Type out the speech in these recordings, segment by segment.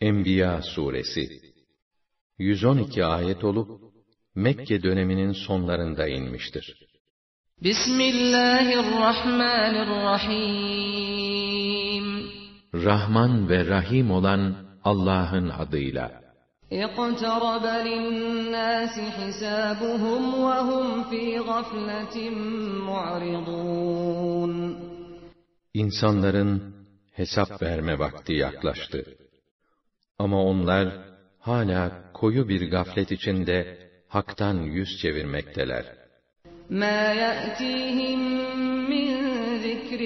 Enbiya suresi 112 ayet olup Mekke döneminin sonlarında inmiştir. Bismillahirrahmanirrahim Rahman ve Rahim olan Allah'ın adıyla. اقترب للناس حسابهم وهم في غفلة معرضون İnsanların hesap verme vakti yaklaştı. Ama onlar hala koyu bir gaflet içinde haktan yüz çevirmekteler. مَا يَأْتِيهِمْ مِنْ ذِكْرٍ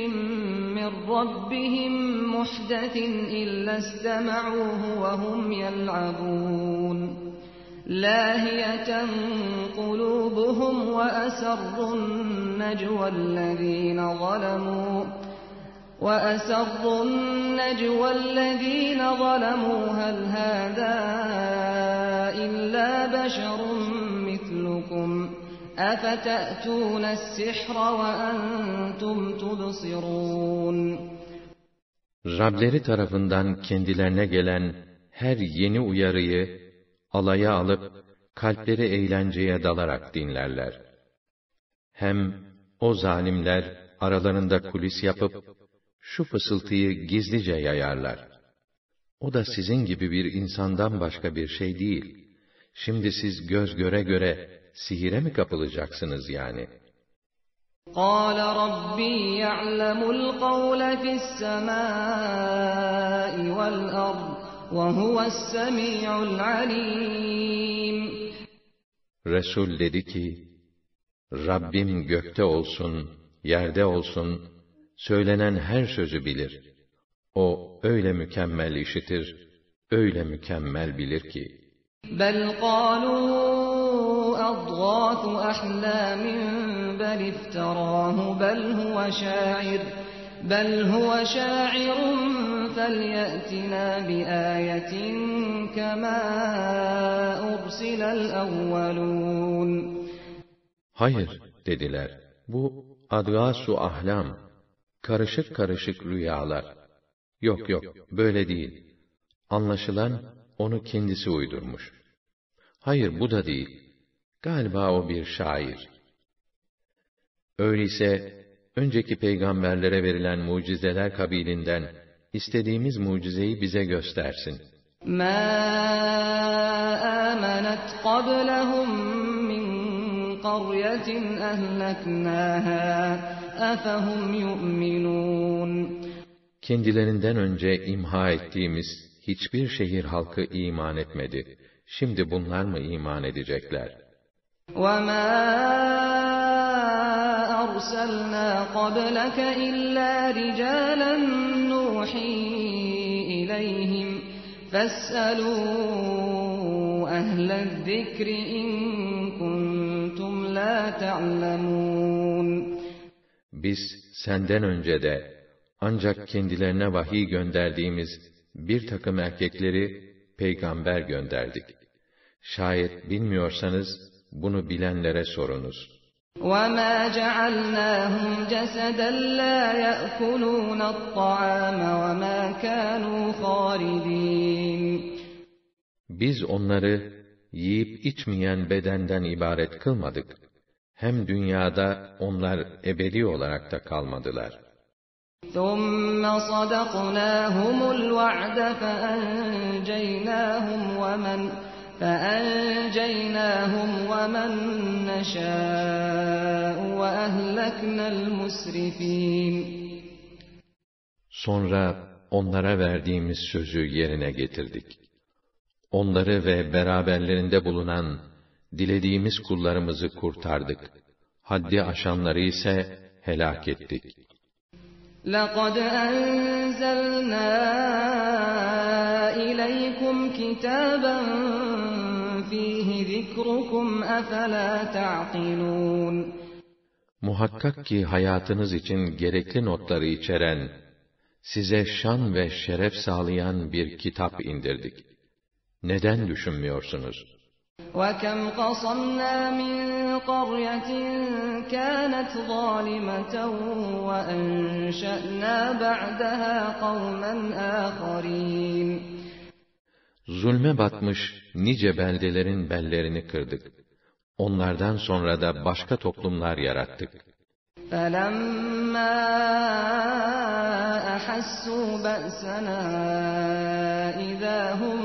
مِّنْ رَبِّهِمْ مُحْدَثٍ إِلَّا اسْتَمَعُوهُ وَهُمْ يَلْعَبُونَ لَاهِيَةً قُلُوبُهُمْ وَأَسَرُّوا النَّجْوَى الَّذِينَ ظَلَمُوا وَأَسَرُّوا النَّجْوَى الَّذِينَ ظَلَمُوا هَلْ هَذَا إِلَّا بَشَرٌ مِثْلُكُمْ أَفَتَأْتُونَ السِّحْرَ وَأَنْتُمْ تُبْصِرُونَ Rableri tarafından kendilerine gelen her yeni uyarıyı alaya alıp kalpleri eğlenceye dalarak dinlerler. Hem o zalimler aralarında kulis yapıp şu fısıltıyı gizlice yayarlar. O da sizin gibi bir insandan başka bir şey değil. Şimdi siz göz göre göre sihire mi kapılacaksınız yani? قال ربي يعلم القول في السماء والأرض وهو السميع العليم Resul dedi ki, Rabbim gökte olsun, yerde olsun, söylenen her sözü bilir. O öyle mükemmel işitir, öyle mükemmel bilir ki. بل قالوا أضغاث أحلام بل افتراه بل هو شاعر بل هو شاعر فليأتنا بآية كما أرسل الأولون Hayır dediler. Bu adgasu ahlam, karışık karışık rüyalar. Yok yok, böyle değil. Anlaşılan onu kendisi uydurmuş. Hayır bu da değil. Galiba o bir şair. Öyleyse önceki peygamberlere verilen mucizeler kabilinden istediğimiz mucizeyi bize göstersin. ما آمنت قبلهم من قرية أهلكناها أفهم يؤمنون Kendilerinden önce imha ettiğimiz hiçbir şehir halkı iman etmedi. Şimdi bunlar mı iman edecekler? وما أرسلنا قبلك إلا رجالا نوحي إليهم فاسألوا أهل الذكر إن كنتم لا تعلمون Biz senden önce de ancak kendilerine vahiy gönderdiğimiz bir takım erkekleri peygamber gönderdik. Şayet bilmiyorsanız bunu bilenlere sorunuz. وما جعلناهم جسدا لا يأكلون الطعام وما كانوا خالدين Biz onları yiyip içmeyen bedenden ibaret kılmadık. Hem dünyada onlar ebedi olarak da kalmadılar. ثم صدقناهم الوعد فأنجيناهم ومن فأنجيناهم ومن نشاء وأهلكنا المسرفين Sonra onlara verdiğimiz sözü yerine getirdik. Onları ve beraberlerinde bulunan dilediğimiz kullarımızı kurtardık. Haddi aşanları ise helak ettik. لقد أنزلنا إليكم كتابا فيه ذكركم أفلا تعقلون Muhakkak ki hayatınız için gerekli notları içeren, size şan ve şeref sağlayan bir kitap indirdik. Neden düşünmüyorsunuz? وكم قصمنا من قرية كانت ظالمة وأنشأنا بعدها قوما آخرين Zulme batmış nice beldelerin bellerini kırdık. Onlardan sonra da başka toplumlar yarattık. فَلَمَّا أَحَسُّوا بَأْسَنَا إِذَا هُمْ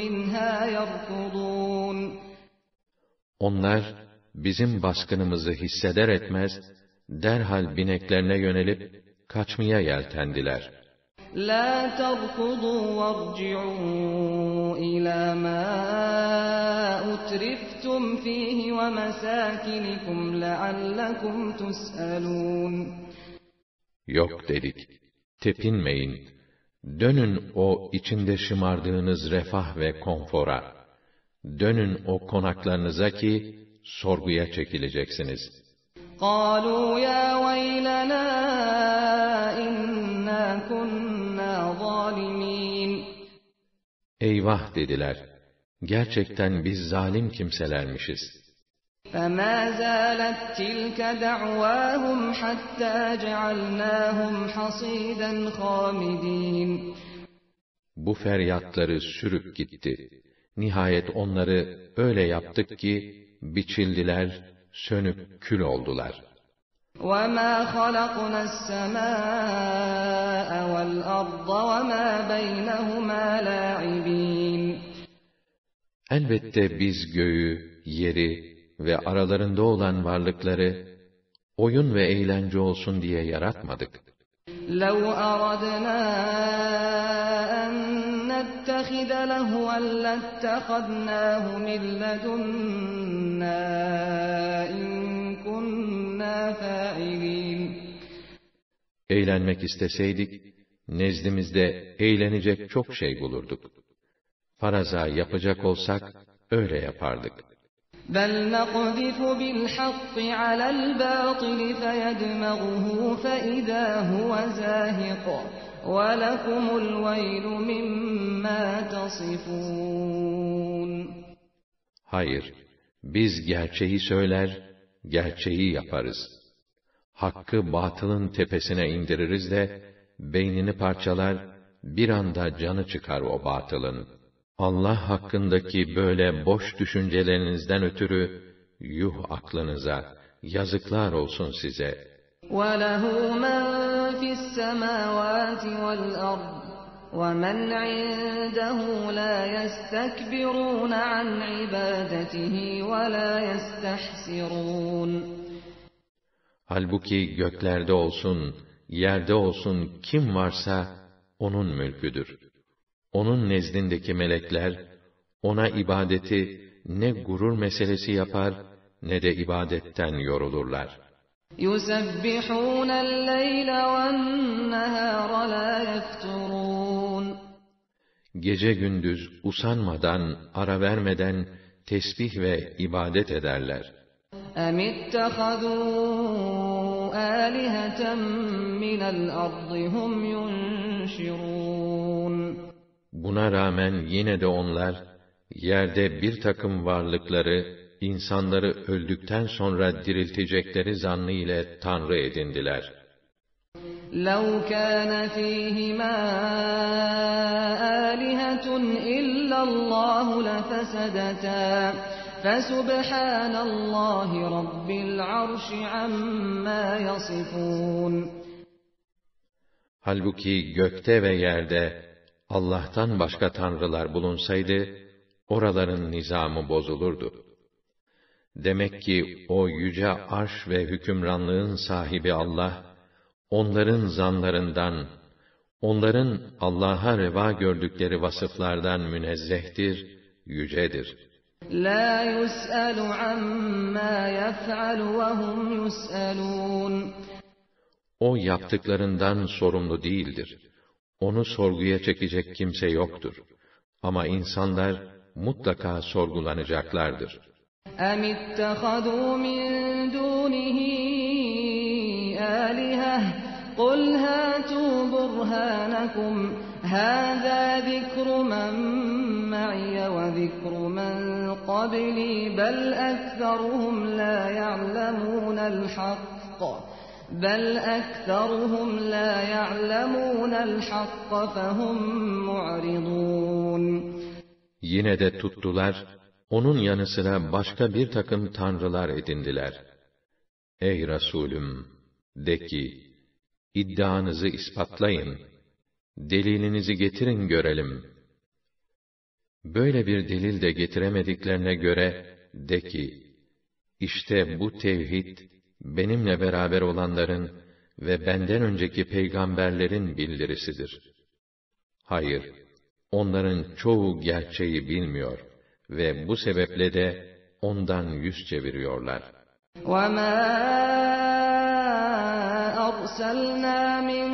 مِنْهَا يَرْكُضُونَ onlar bizim baskınımızı hisseder etmez derhal bineklerine yönelip kaçmaya yeltendiler. La terkudu varci'u ila ma utriftum fihi ve mesakinikum leallekum tus'alun. Yok dedik. Tepinmeyin. Dönün o içinde şımardığınız refah ve konfora Dönün o konaklarınıza ki sorguya çekileceksiniz.'' قالوا يا ويلنا إنا كنا ظالمين Eyvah dediler. Gerçekten biz zalim kimselermişiz. فما زالت تلك دعواهم حتى جعلناهم حصيدا خامدين Bu feryatları sürüp gitti. Nihayet onları öyle yaptık ki biçildiler, sönüp kül oldular. وَمَا خَلَقْنَا السَّمَاءَ وَالْأَرْضَ وَمَا بَيْنَهُمَا لَاعِبِينَ Elbette biz göğü, yeri ve aralarında olan varlıkları oyun ve eğlence olsun diye yaratmadık. لَوْ أَرَدْنَا أَن نَّتَّخِذَ لَهْوًا لَّاتَّخَذْنَاهُ مِن لَّدُنَّا إِن كُنَّا فَاعِلِينَ Eğlenmek isteseydik, nezdimizde eğlenecek çok şey bulurduk. Faraza yapacak olsak, öyle yapardık. بَلْ نَقْذِفُ بِالْحَقِّ عَلَى الْبَاطِلِ فَيَدْمَغُهُ فَإِذَا هُوَ زَاهِقٌ وَلَكُمُ الْوَيْلُ مِمَّا تَصِفُونَ Hayır, biz gerçeği söyler, gerçeği yaparız. Hakkı batılın tepesine indiririz de, beynini parçalar, bir anda canı çıkar o batılın. Allah hakkındaki böyle boş düşüncelerinizden ötürü, yuh aklınıza, yazıklar olsun size. وَلَهُ مَنْ فِي السَّمَاوَاتِ وَالْأَرْضِ وَمَنْ عِنْدَهُ لَا يَسْتَكْبِرُونَ عَنْ عِبَادَتِهِ وَلَا يَسْتَحْسِرُونَ Halbuki göklerde olsun, yerde olsun kim varsa onun mülküdür. Onun nezdindeki melekler ona ibadeti ne gurur meselesi yapar ne de ibadetten yorulurlar. يُسَبِّحُونَ اللَّيْلَ وَالنَّهَارَ لَا يَفْتُرُونَ Gece gündüz usanmadan, ara vermeden tesbih ve ibadet ederler. أَمِ اتَّخَذُوا آلِهَةً مِّنَ الْأَرْضِ هُمْ يُنشِرُونَ Buna rağmen yine de onlar, yerde bir takım varlıkları, insanları öldükten sonra diriltecekleri zannı ile Tanrı edindiler. لَوْ كَانَ فِيهِمَا آلِهَةٌ إِلَّا اللَّهُ لَفَسَدَتَا فَسُبْحَانَ اللَّهِ رَبِّ الْعَرْشِ عَمَّا يَصِفُونَ Halbuki gökte ve yerde Allah'tan başka tanrılar bulunsaydı, oraların nizamı bozulurdu. Demek ki o yüce arş ve hükümranlığın sahibi Allah, onların zanlarından, onların Allah'a reva gördükleri vasıflardan münezzehtir, yücedir. La yus'alu amma yef'alu ve hum yus'alun. O yaptıklarından sorumlu değildir. Onu sorguya çekecek kimse yoktur. Ama insanlar mutlaka sorgulanacaklardır. أَمِ اتَّخَذُوا مِن دُونِهِ آلِهَةً قُلْ هَاتُوا بُرْهَانَكُمْ هَٰذَا ذِكْرُ مَن مَّعِيَ وَذِكْرُ مَن قَبْلِي بَلْ أَكْثَرُهُمْ لَا يَعْلَمُونَ الْحَقَّ بَلْ أَكْثَرُهُمْ لَا يَعْلَمُونَ الْحَقَّ فَهُمْ مُعْرِضُونَ Yine de tuttular, onun yanı sıra başka bir takım tanrılar edindiler. Ey Resulüm! De ki, iddianızı ispatlayın, delilinizi getirin görelim. Böyle bir delil de getiremediklerine göre, de ki, işte bu tevhid, benimle beraber olanların ve benden önceki peygamberlerin bildirisidir. Hayır, onların çoğu gerçeği bilmiyor ve bu sebeple de ondan yüz çeviriyorlar. وَمَا أَرْسَلْنَا مِن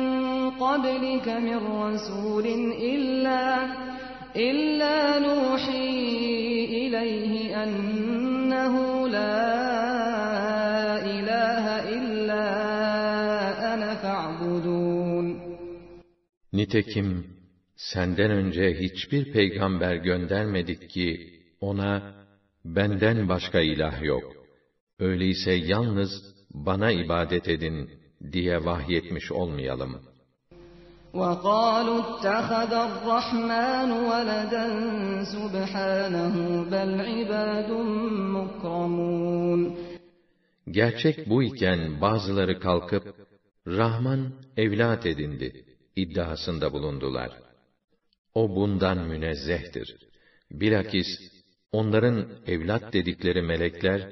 قَبْلِكَ مِن رَّسُولٍ إِلَّا إِلَّا نُوحِي إِلَيْهِ أَنَّهُ لَا إِلَٰهَ إِلَّا أَنَا فَاعْبُدُونِ Nitekim senden önce hiçbir peygamber göndermedik ki ona benden başka ilah yok. Öyleyse yalnız bana ibadet edin diye vahyetmiş olmayalım. وَقَالُوا اتَّخَذَ الرَّحْمَٰنُ وَلَدًا سُبْحَانَهُ بَلْ عِبَادٌ مُّكْرَمُونَ Gerçek bu iken bazıları kalkıp Rahman evlat edindi iddiasında bulundular. O bundan münezzehtir. Bilakis onların evlat dedikleri melekler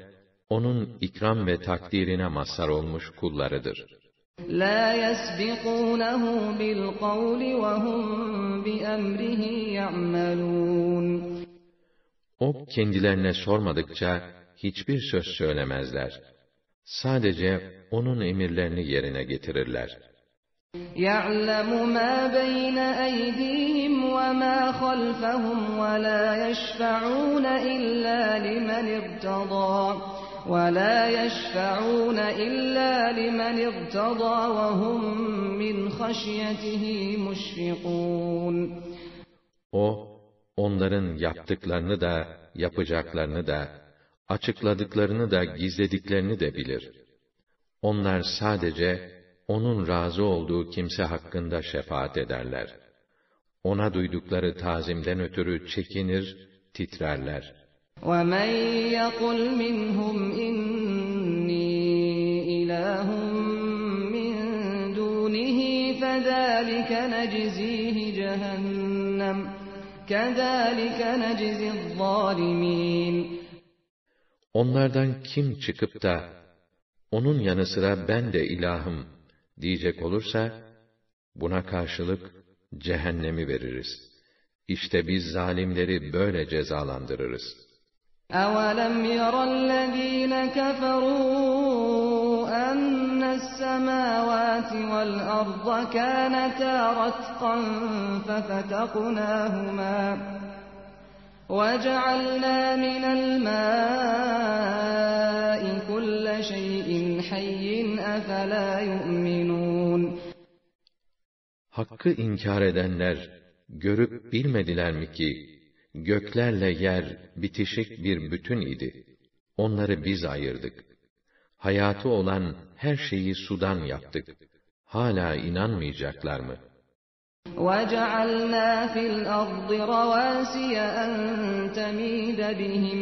onun ikram ve takdirine mazhar olmuş kullarıdır. لَا يَسْبِقُونَهُ بِالْقَوْلِ وَهُم بِأَمْرِهِ يَعْمَلُونَ O kendilerine sormadıkça hiçbir söz söylemezler. Sadece onun emirlerini yerine getirirler. يَعْلَمُ مَا بَيْنَ أَيْدِيهِمْ وَمَا خَلْفَهُمْ وَلَا يَشْفَعُونَ إِلَّا لِمَنِ ارْتَضَىٰ وَلَا يَشْفَعُونَ إِلَّا لِمَنِ ارْتَضَىٰ وَهُم مِّنْ خَشْيَتِهِ مُشْفِقُونَ O, onların yaptıklarını da, yapacaklarını da, açıkladıklarını da, gizlediklerini de bilir. Onlar sadece, onun razı olduğu kimse hakkında şefaat ederler. Ona duydukları tazimden ötürü çekinir, titrerler. وَمَن يَقُلْ مِنْهُمْ إِنِّي إِلَٰهٌ مِّن دُونِهِ فَذَٰلِكَ نَجْزِيهِ جَهَنَّمَ كَذَٰلِكَ نَجْزِي الظَّالِمِينَ Onlardan kim çıkıp da, onun yanı sıra ben de ilahım diyecek olursa, buna karşılık cehennemi veririz. İşte biz zalimleri böyle cezalandırırız. أَوَلَمْ يَرَ الَّذ۪ينَ كَفَرُوا أَنَّ السَّمَاوَاتِ وَالْأَرْضَ كَانَتَا رَتْقًا فَفَتَقْنَاهُمَا وَجَعَلْنَا مِنَ الْمَاءِ كُلَّ شَيْءٍ حَيٍّ أَفَلَا يُؤْمِنُونَ Hakkı inkar edenler, görüp bilmediler mi ki, göklerle yer bitişik bir bütün idi. Onları biz ayırdık. Hayatı olan her şeyi sudan yaptık. Hala inanmayacaklar mı? وَجَعَلْنَا فِي الْأَرْضِ رَوَاسِيَ أَن تَمِيدَ بِهِمْ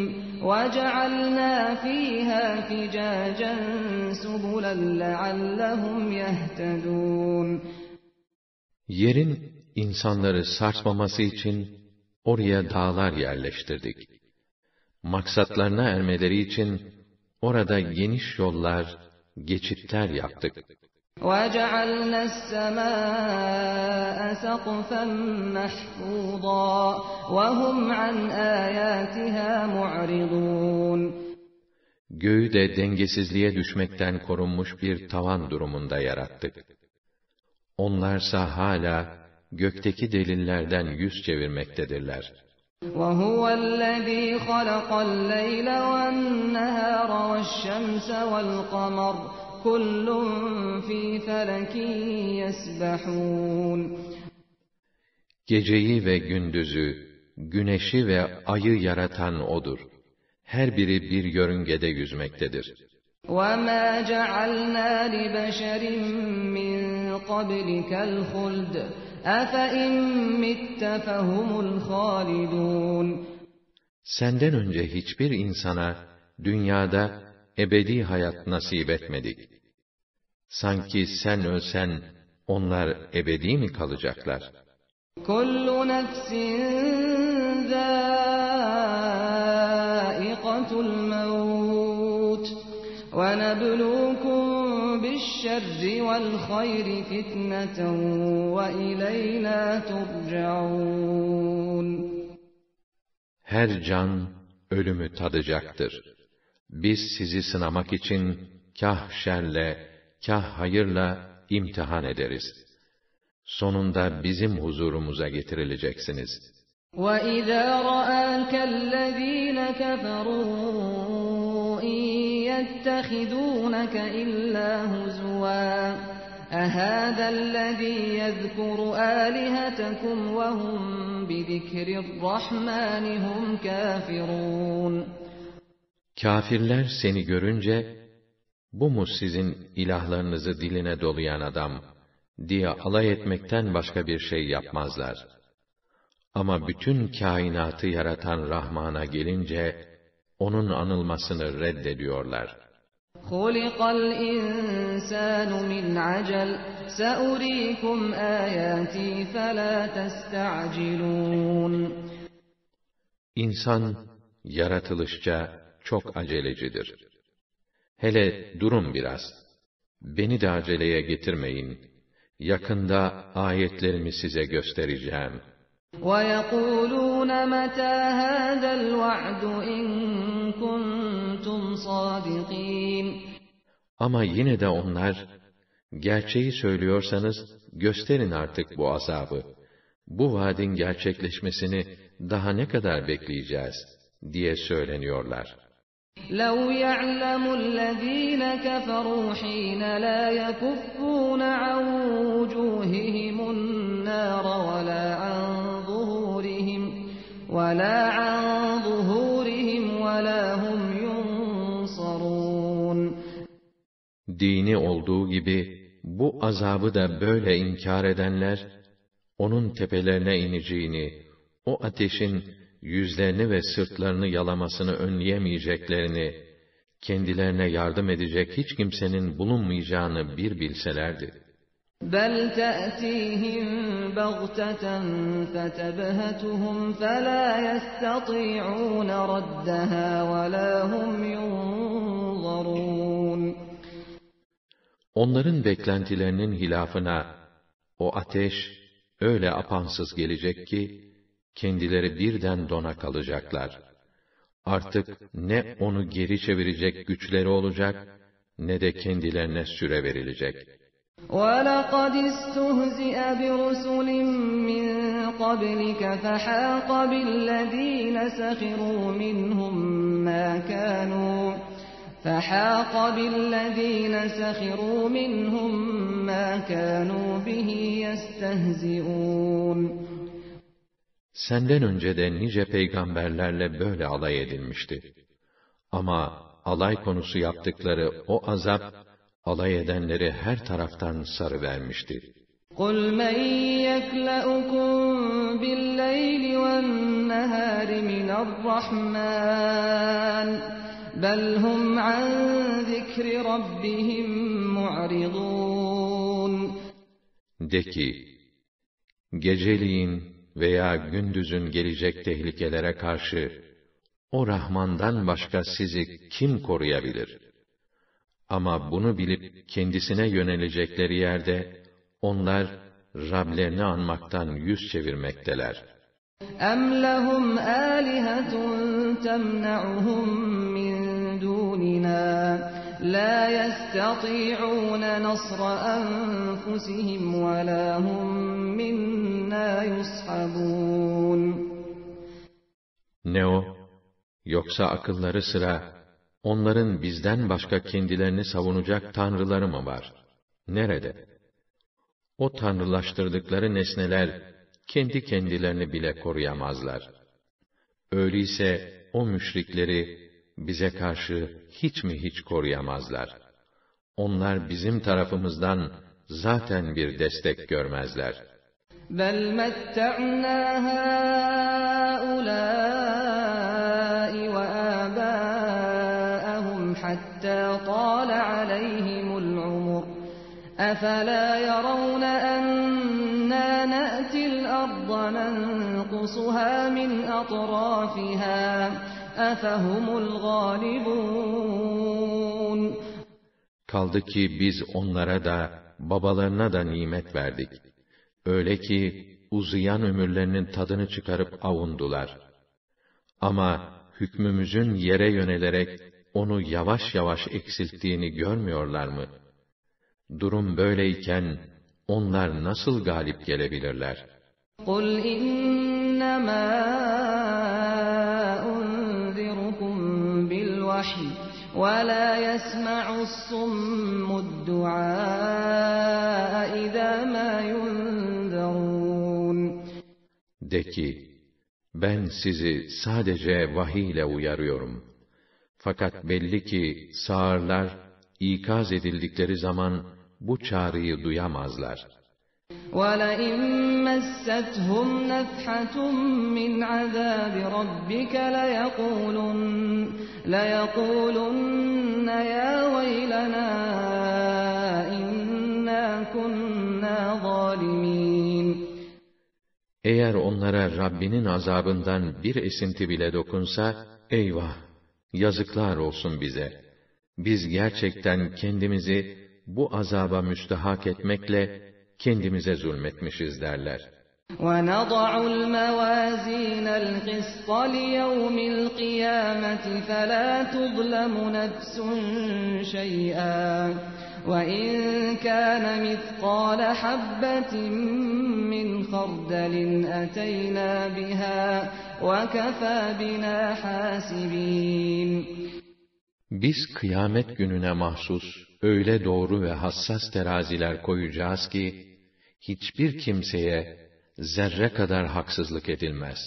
وَجَعَلْنَا فِيهَا فِجَاجًا سُبُلًا لَعَلَّهُمْ يَهْتَدُونَ Yerin insanları sarsmaması için oraya dağlar yerleştirdik. Maksatlarına ermeleri için orada geniş yollar, geçitler yaptık. وَجَعَلْنَا السَّمَاءَ سَقْفًا مَحْفُوظًا وَهُمْ عَنْ آيَاتِهَا مُعْرِضُونَ Göğü de dengesizliğe düşmekten korunmuş bir tavan durumunda yarattık. Onlarsa hala gökteki delillerden yüz çevirmektedirler. وَهُوَ الَّذ۪ي خَلَقَ اللَّيْلَ وَالنَّهَارَ وَالشَّمْسَ وَالْقَمَرَ كُلٌّ ف۪ي فَلَكٍ يَسْبَحُونَ Geceyi ve gündüzü, güneşi ve ayı yaratan O'dur. Her biri bir yörüngede yüzmektedir. وَمَا جَعَلْنَا لِبَشَرٍ مِّن قَبْلِكَ الْخُلْدَ أَفَإِن مِّتَّ فَهُمُ الْخَالِدُونَ Senden önce hiçbir insana dünyada ebedi hayat nasip etmedik. Sanki sen ölsen onlar ebedi mi kalacaklar? كُلُّ نَفْسٍ ذَائِقَةُ الْمَوْتِ وَنَبْلُوكُم بِالشَّرِّ وَالْخَيْرِ فِتْنَةً وَإِلَيْنَا تُرْجَعُونَ Her can ölümü tadacaktır. Biz sizi sınamak için kah şerle, kah hayırla imtihan ederiz. Sonunda bizim huzurumuza getirileceksiniz. وَإِذَا رَآكَ الَّذِينَ كَفَرُوا إِن يَتَّخِذُونَكَ إِلَّا هُزُوًا أَهَذَا الَّذِي يَذْكُرُ آلِهَتَكُمْ وَهُمْ بِذِكْرِ الرَّحْمَنِ هُمْ كَافِرُونَ Kafirler seni görünce, bu mu sizin ilahlarınızı diline dolayan adam, diye alay etmekten başka bir şey yapmazlar. Ama bütün kainatı yaratan Rahman'a gelince, onun anılmasını reddediyorlar. خُلِقَ الْإِنسَانُ مِنْ عَجَلٍ سَأُرِيكُمْ آيَاتِي فَلَا تَسْتَعْجِلُونَ İnsan, yaratılışça çok acelecidir. Hele durun biraz. Beni de aceleye getirmeyin. Yakında ayetlerimi size göstereceğim. وَيَقُولُونَ مَتَى هَذَا الْوَعْدُ إِن كُنتُمْ صَادِقِينَ Ama yine de onlar, gerçeği söylüyorsanız, gösterin artık bu azabı. Bu vaadin gerçekleşmesini daha ne kadar bekleyeceğiz, diye söyleniyorlar. لَوْ يَعْلَمُ الَّذ۪ينَ كَفَرُوا حِينَ لَا يَكُفُّونَ عَنْ وُجُوهِهِمُ النَّارَ وَلَا عَنْ ظُهُورِهِمْ وَلَا عَنْ ظُهُورِهِمْ وَلَا هُمْ يُنصَرُونَ Dini olduğu gibi, bu azabı da böyle inkar edenler, onun tepelerine ineceğini, o ateşin yüzlerini ve sırtlarını yalamasını önleyemeyeceklerini, kendilerine yardım edecek hiç kimsenin bulunmayacağını bir bilselerdi. بَلْ تَأْتِيهِمْ بَغْتَةً فَتَبْهَتُهُمْ فَلَا يَسْتَطِيعُونَ رَدَّهَا وَلَا هُمْ يُنظَرُونَ Onların beklentilerinin hilafına, o ateş öyle apansız gelecek ki, kendileri birden dona kalacaklar. Artık ne onu geri çevirecek güçleri olacak, ne de kendilerine süre verilecek. وَلَقَدِ اسْتُهْزِئَ بِرُسُلٍ مِّن قَبْلِكَ فَحَاقَ بِالَّذ۪ينَ سَخِرُوا مِنْهُمْ مَا كَانُوا فَحَاقَ بِالَّذ۪ينَ سَخِرُوا مِنْهُمْ مَا كَانُوا بِهِ يَسْتَهْزِئُونَ Senden önce de nice peygamberlerle böyle alay edilmişti. Ama alay konusu yaptıkları o azap, alay edenleri her taraftan sarıvermişti. قُلْ مَنْ يَكْلَؤُكُمْ بِاللَّيْلِ وَالنَّهَارِ مِنَ الرَّحْمَنِ بَلْ هُمْ عَنْ ذِكْرِ رَبِّهِمْ مُعْرِضُونَ De ki, geceliğin veya gündüzün gelecek tehlikelere karşı, o Rahman'dan başka sizi kim koruyabilir? Ama bunu bilip kendisine yönelecekleri yerde, onlar Rablerini anmaktan yüz çevirmekteler. أَمْ لَهُمْ آلِهَةٌ تَمْنَعُهُمْ مِنْ دُونِنَا لَا يَسْتَطِيعُونَ نَصْرَ أَنفُسِهِمْ وَلَا هُمْ مِنَّا يُصْحَبُونَ Ne o? Yoksa akılları sıra, onların bizden başka kendilerini savunacak tanrıları mı var? Nerede? O tanrılaştırdıkları nesneler, kendi kendilerini bile koruyamazlar. Öyleyse o müşrikleri bize karşı hiç mi hiç koruyamazlar. Onlar bizim tarafımızdan zaten bir destek görmezler. بل متعنا هؤلاء وآباءهم حتى طال عليهم العمر أفلا يرون أنا نأتي الأرض ننقصها من أطرافها أفهم الغالبون Kaldı ki biz onlara da, babalarına da nimet verdik. Öyle ki, uzayan ömürlerinin tadını çıkarıp avundular. Ama, hükmümüzün yere yönelerek, onu yavaş yavaş eksilttiğini görmüyorlar mı? Durum böyleyken, onlar nasıl galip gelebilirler? قُلْ إِنَّمَا بِالْوَحْيِ وَلَا يَسْمَعُ الصُّمُّ الدُّعَاءَ إِذَا مَا يُنذَرُونَ De ki, ben sizi sadece vahiy ile uyarıyorum. Fakat belli ki sağırlar, ikaz edildikleri zaman bu çağrıyı duyamazlar. وَلَئِن مَّسَّتْهُمْ نَفْحَةٌ مِّنْ عَذَابِ رَبِّكَ لَيَقُولُنَّ, ليقولن يَا وَيْلَنَا إِنَّا كُنَّا ظَالِمِينَ Eğer onlara Rabbinin azabından bir esinti bile dokunsa, eyvah! Yazıklar olsun bize! Biz gerçekten kendimizi bu azaba müstahak etmekle kendimize zulmetmişiz derler. وَنَضَعُ الْمَوَازِينَ الْقِسْطَ لِيَوْمِ الْقِيَامَةِ فَلَا تُظْلَمُ نَفْسٌ شَيْئًا وَإِنْ كَانَ مِثْقَالَ حَبَّةٍ مِّنْ خَرْدَلٍ أَتَيْنَا بِهَا وَكَفَى بِنَا حَاسِبِينَ Biz kıyamet gününe mahsus öyle doğru ve hassas teraziler koyacağız ki, hiçbir kimseye zerre kadar haksızlık edilmez.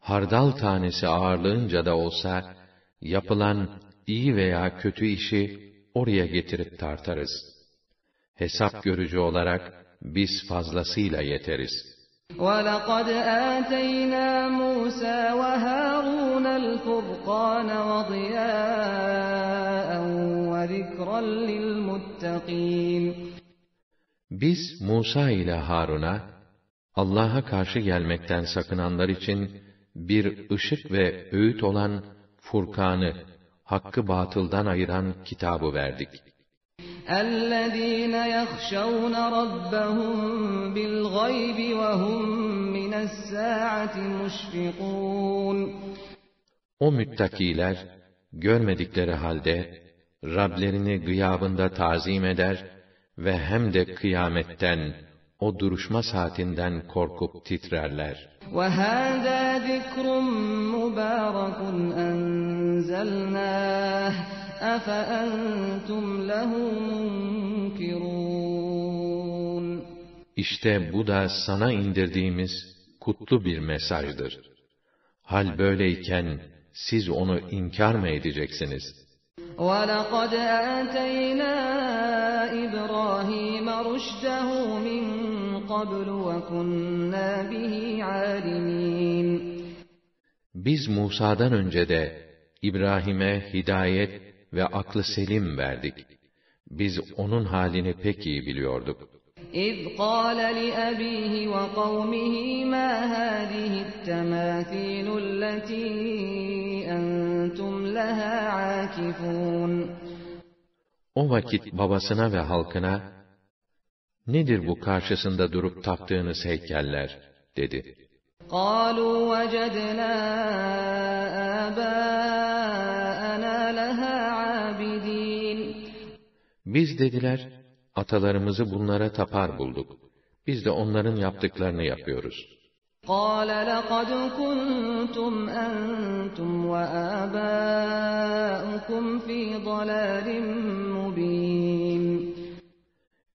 Hardal tanesi ağırlığınca da olsa, yapılan iyi veya kötü işi oraya getirip tartarız. Hesap görücü olarak biz fazlasıyla yeteriz. وَلَقَدْ آتَيْنَا مُوسَى وَهَارُونَ الْفُرْقَانَ وَضِيَاءً وَذِكْرًا لِلْمُتَّقِينَ Biz Musa ile Harun'a, Allah'a karşı gelmekten sakınanlar için bir ışık ve öğüt olan Furkan'ı, hakkı batıldan ayıran kitabı verdik. الَّذ۪ينَ يَخْشَوْنَ رَبَّهُمْ بِالْغَيْبِ وَهُمْ مِنَ السَّاعَةِ مُشْفِقُونَ O müttakiler, görmedikleri halde, Rablerini gıyabında tazim eder ve hem de kıyametten, o duruşma saatinden korkup titrerler. وَهَذَا ذِكْرٌ مُبَارَكٌ أَنزَلْنَاهُ أَفَأَنْتُمْ لَهُ مُنْكِرُونَ İşte bu da sana indirdiğimiz kutlu bir mesajdır. Hal böyleyken siz onu inkar mı edeceksiniz? وَلَقَدْ آتَيْنَا إِبْرَاهِيمَ رُشْدَهُ مِنْ قَبْلُ وَكُنَّا بِهِ عَالِمِينَ Biz Musa'dan önce de İbrahim'e hidayet ve aklı selim verdik. Biz onun halini pek iyi biliyorduk. إِذْ قَالَ لِأَبِيهِ وَقَوْمِهِ مَا هَذِهِ التَّمَاثِيلُ الَّتِي أَنْتُمْ لَهَا عَاكِفُونَ O vakit babasına ve halkına, nedir bu karşısında durup taptığınız heykeller, dedi. قَالُوا وَجَدْنَا آبَاءَنَا لَهَا عَابِدِينَ Biz dediler, atalarımızı bunlara tapar bulduk. Biz de onların yaptıklarını yapıyoruz. قَالَ لَقَدْ كُنْتُمْ أَنْتُمْ وَآبَاؤُكُمْ فِي ضَلَالٍ مُبِينٍ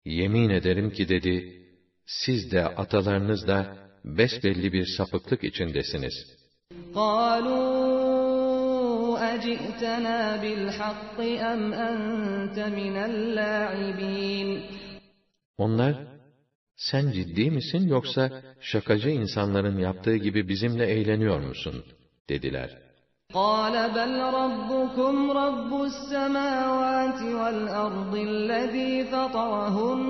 Yemin ederim ki dedi, siz de atalarınız da besbelli bir sapıklık içindesiniz. قَالُوا أَجِئْتَنَا بِالْحَقِّ أَمْ أَنْتَ مِنَ اللَّاعِبِينَ Onlar, sen ciddi misin yoksa şakacı insanların yaptığı gibi bizimle eğleniyor musun? dediler. قال بل ربكم رب السماوات والأرض الذي فطرهن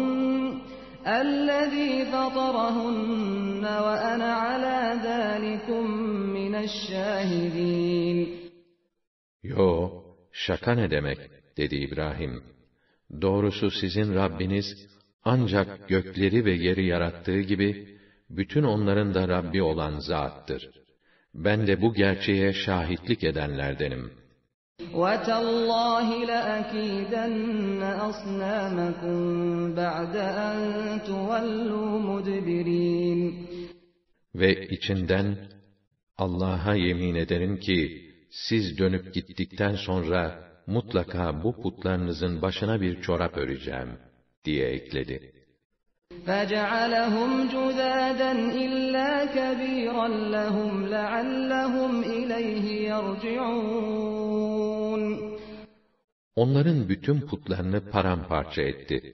الذي فطرهن وأنا على ذلكم من الشاهدين Yo, şaka ne demek, dedi İbrahim. Doğrusu sizin Rabbiniz, ancak gökleri ve yeri yarattığı gibi, bütün onların da Rabbi olan zattır. Ben de bu gerçeğe şahitlik edenlerdenim. وَتَاللَّهِ لَأَكِيدَنَّ أَصْنَامَكُمْ بَعْدَ أَنْ تُوَلُّوا مُدْبِرِينَ Ve içinden, Allah'a yemin ederim ki, siz dönüp gittikten sonra, mutlaka bu putlarınızın başına bir çorap öreceğim, diye ekledi. فَجَعَلَهُمْ جُذَاذًا إِلَّا كَبِيرًا لَهُمْ لَعَلَّهُمْ إِلَيْهِ يَرْجِعُونَ Onların bütün putlarını paramparça etti.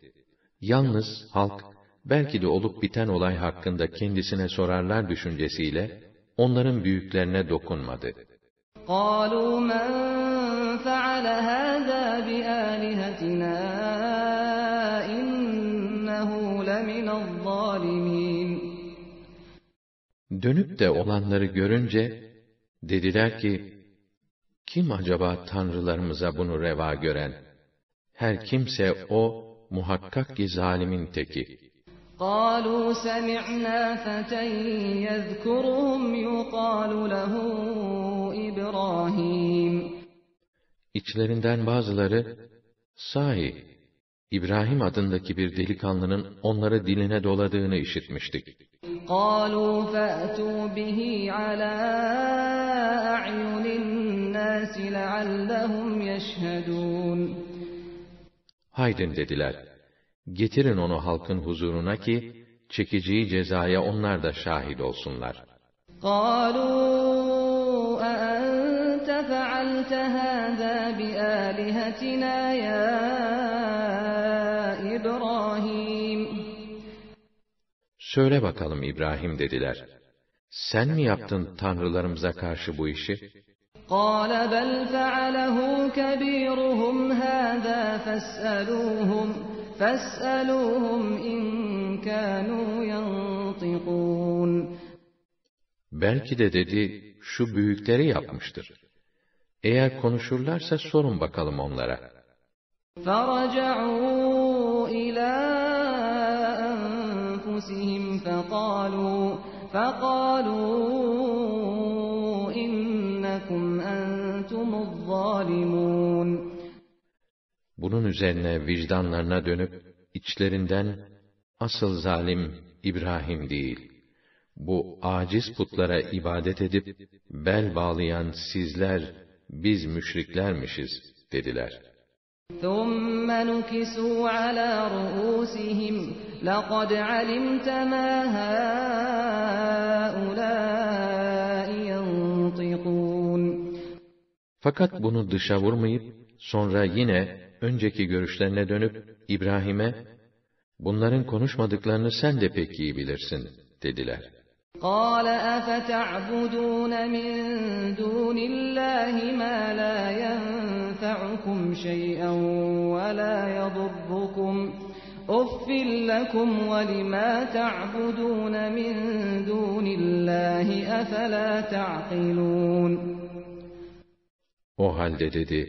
Yalnız halk, belki de olup biten olay hakkında kendisine sorarlar düşüncesiyle, onların büyüklerine dokunmadı. قَالُوا مَنْ فَعَلَ هَذَا بِآلِهَتِنَا Dönüp de olanları görünce, dediler ki, kim acaba tanrılarımıza bunu reva gören? Her kimse o, muhakkak ki zalimin teki. قالوا سمعنا فتى يذكرهم يقال له إبراهيم İçlerinden bazıları, sahi, İbrahim adındaki bir delikanlının onları diline doladığını işitmiştik. قالوا فأتوا به على أعين الناس لعلهم يشهدون Haydin dediler, getirin onu halkın huzuruna ki, çekeceği cezaya onlar da şahit olsunlar. قالوا أأنت فعلت هذا بآلهتنا يا إبراهيم Söyle bakalım İbrahim dediler. Sen mi yaptın tanrılarımıza karşı bu işi? قال بل فعله كبيرهم هذا فاسألوهم فاسألوهم إن كانوا ينطقون Belki de dedi, şu büyükleri yapmıştır. Eğer konuşurlarsa sorun bakalım onlara. فرجعوا إلى أنفسهم فقالوا فقالوا إنكم أنتم الظالمون Bunun üzerine vicdanlarına dönüp, içlerinden, asıl zalim İbrahim değil, bu aciz putlara ibadet edip, bel bağlayan sizler, biz müşriklermişiz, dediler. ثم نكسوا على رؤوسهم لقد علمت ما هؤلاء ينطقون Fakat bunu dışa vurmayıp, sonra yine önceki görüşlerine dönüp, İbrahim'e, bunların konuşmadıklarını sen de pek iyi bilirsin, dediler. قال أفتعبدون من دون الله ما لا ينفعكم شيئا ولا يضركم أف لكم ولما تعبدون من دون الله أفلا تعقلون O halde dedi,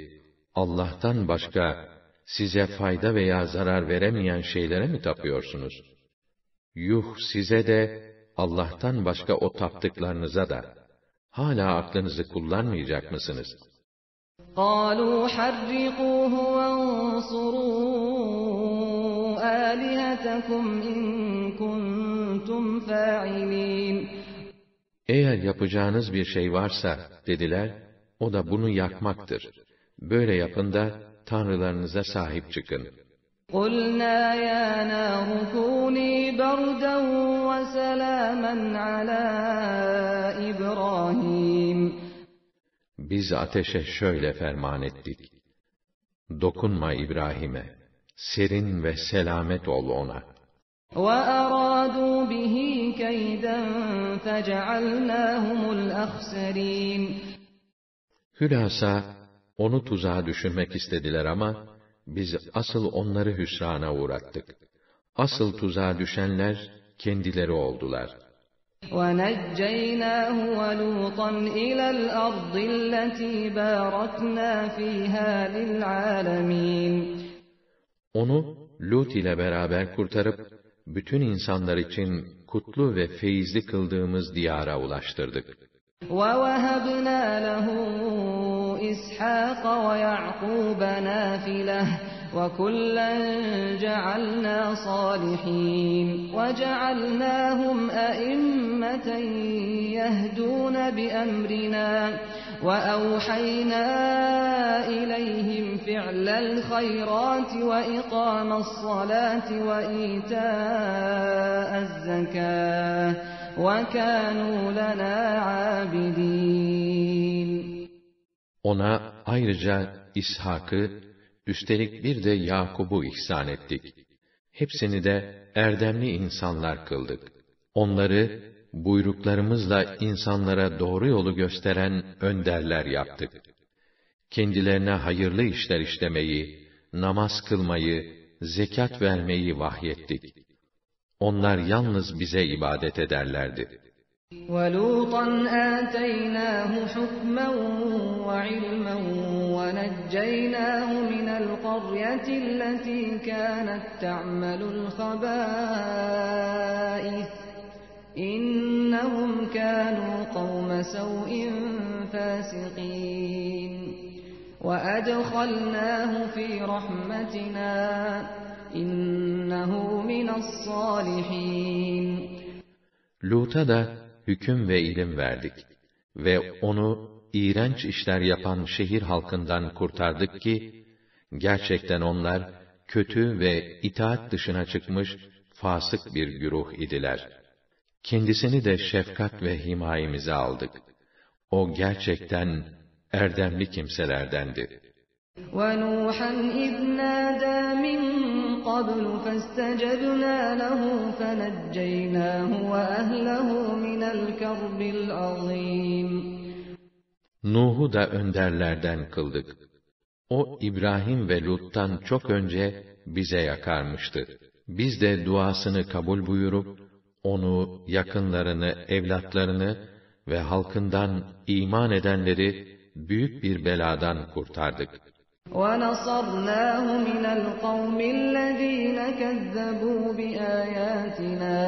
Allah'tan başka size fayda veya zarar veremeyen şeylere mi tapıyorsunuz? Yuh size de, Allah'tan başka o taptıklarınıza da, hala aklınızı kullanmayacak mısınız? قالوا حرقوه وانصروا آلهتكم إن كنتم فاعلين Eğer yapacağınız bir şey varsa, dediler, o da bunu yakmaktır. Böyle yapın da, tanrılarınıza sahip çıkın. قلنا يا نار كوني بردا وسلاما على إبراهيم Biz ateşe şöyle ferman ettik. Dokunma İbrahim'e, serin ve selamet ol ona. وَأَرَادُوا بِهِ كَيْدًا فَجَعَلْنَاهُمُ الْأَخْسَرِينَ Hülasa onu tuzağa düşürmek istediler ama biz asıl onları hüsrana uğrattık. Asıl tuzağa düşenler kendileri oldular. وَنَجَّيْنَاهُ وَلُوطًا إِلَى الْأَرْضِ الَّتِي بَارَكْنَا فِيهَا لِلْعَالَمِينَ Onu Lut ile beraber kurtarıp bütün insanlar için kutlu ve feyizli kıldığımız diyara ulaştırdık. وَوَهَبْنَا لَهُ إِسْحَاقَ وَيَعْقُوبَ نَافِلَةً وَكُلًّا جَعَلْنَا صَالِحِينَ وَجَعَلْنَاهُمْ أَئِمَّةً يَهْدُونَ بِأَمْرِنَا وَأَوْحَيْنَا إِلَيْهِمْ فِعْلَ الْخَيْرَاتِ وَإِقَامَ الصَّلَاةِ وَإِيتَاءَ الزَّكَاةِ وَكَانُوا لَنَا عَابِدِينَ. Ona ayrıca İshak'ı, üstelik bir de Yakub'u ihsan ettik. Hepsini de erdemli insanlar kıldık. Onları, buyruklarımızla insanlara doğru yolu gösteren önderler yaptık. Kendilerine hayırlı işler işlemeyi, namaz kılmayı, zekat vermeyi vahyettik. Onlar yalnız bize ibadet ederlerdi. وَلُوطًا آتَيْنَاهُ حُكْمًا وَعِلْمًا وَنَجَّيْنَاهُ مِنَ الْقَرْيَةِ الَّتِي كَانَتْ تَعْمَلُ الْخَبَائِثَ. إِنَّهُمْ كَانُوا قَوْمَ سَوْءٍ فَاسِقِينَ. وَأَدْخَلْنَاهُ فِي رَحْمَتِنَا. إِنَّهُ مِنَ الصَّالِحِينَ. Lut'a da hüküm ve ilim verdik. Ve onu iğrenç işler yapan şehir halkından kurtardık ki gerçekten onlar kötü ve itaat dışına çıkmış fasık bir güruh idiler. Kendisini de şefkat ve himayemize aldık. O gerçekten erdemli kimselerdendi. وَنُوحًا إِذْ نَادَى مِن قَبْلُ فَاسْتَجَبْنَا لَهُ فَنَجَّيْنَاهُ وَأَهْلَهُ مِنَ الْكَرْبِ الْعَظِيمِ Nuh'u da önderlerden kıldık. O İbrahim ve Lut'tan çok önce bize yakarmıştı. Biz de duasını kabul buyurup onu, yakınlarını, evlatlarını ve halkından iman edenleri büyük bir beladan kurtardık. وَنَصَرْنَاهُ مِنَ الْقَوْمِ الَّذ۪ينَ كَذَّبُوا بِآيَاتِنَا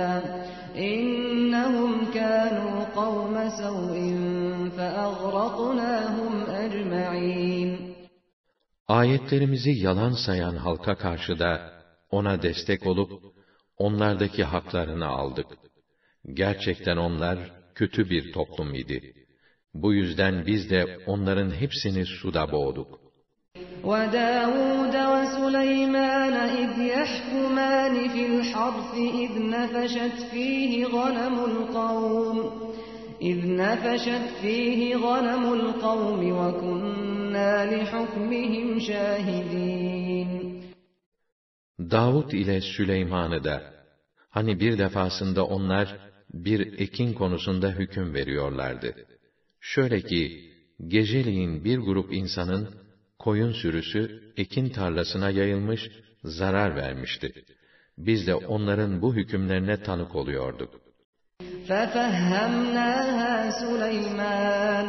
إِنَّهُمْ كَانُوا قَوْمَ سَوْءٍ فَأَغْرَقْنَاهُمْ أَجْمَعِينَ Ayetlerimizi yalan sayan halka karşı da ona destek olup onlardaki haklarını aldık. Gerçekten onlar kötü bir toplum idi. Bu yüzden biz de onların hepsini suda boğduk. وَدَاوُودَ وَسُلَيْمَانَ إِذْ يَحْكُمَانِ فِي الْحَرْثِ إِذْ نَفَشَتْ فِيهِ غَنَمُ الْقَوْمِ إِذْ نَفَشَتْ فِيهِ غَنَمُ الْقَوْمِ وَكُنَّا لِحُكْمِهِمْ شَاهِدِينَ Davud ile Süleyman'ı da, hani bir defasında onlar, bir ekin konusunda hüküm veriyorlardı. Şöyle ki, geceliğin bir grup insanın, koyun sürüsü, ekin tarlasına yayılmış, zarar vermişti. Biz de onların bu hükümlerine tanık oluyorduk. فَفَهَّمْنَاهَا سُلَيْمَانَ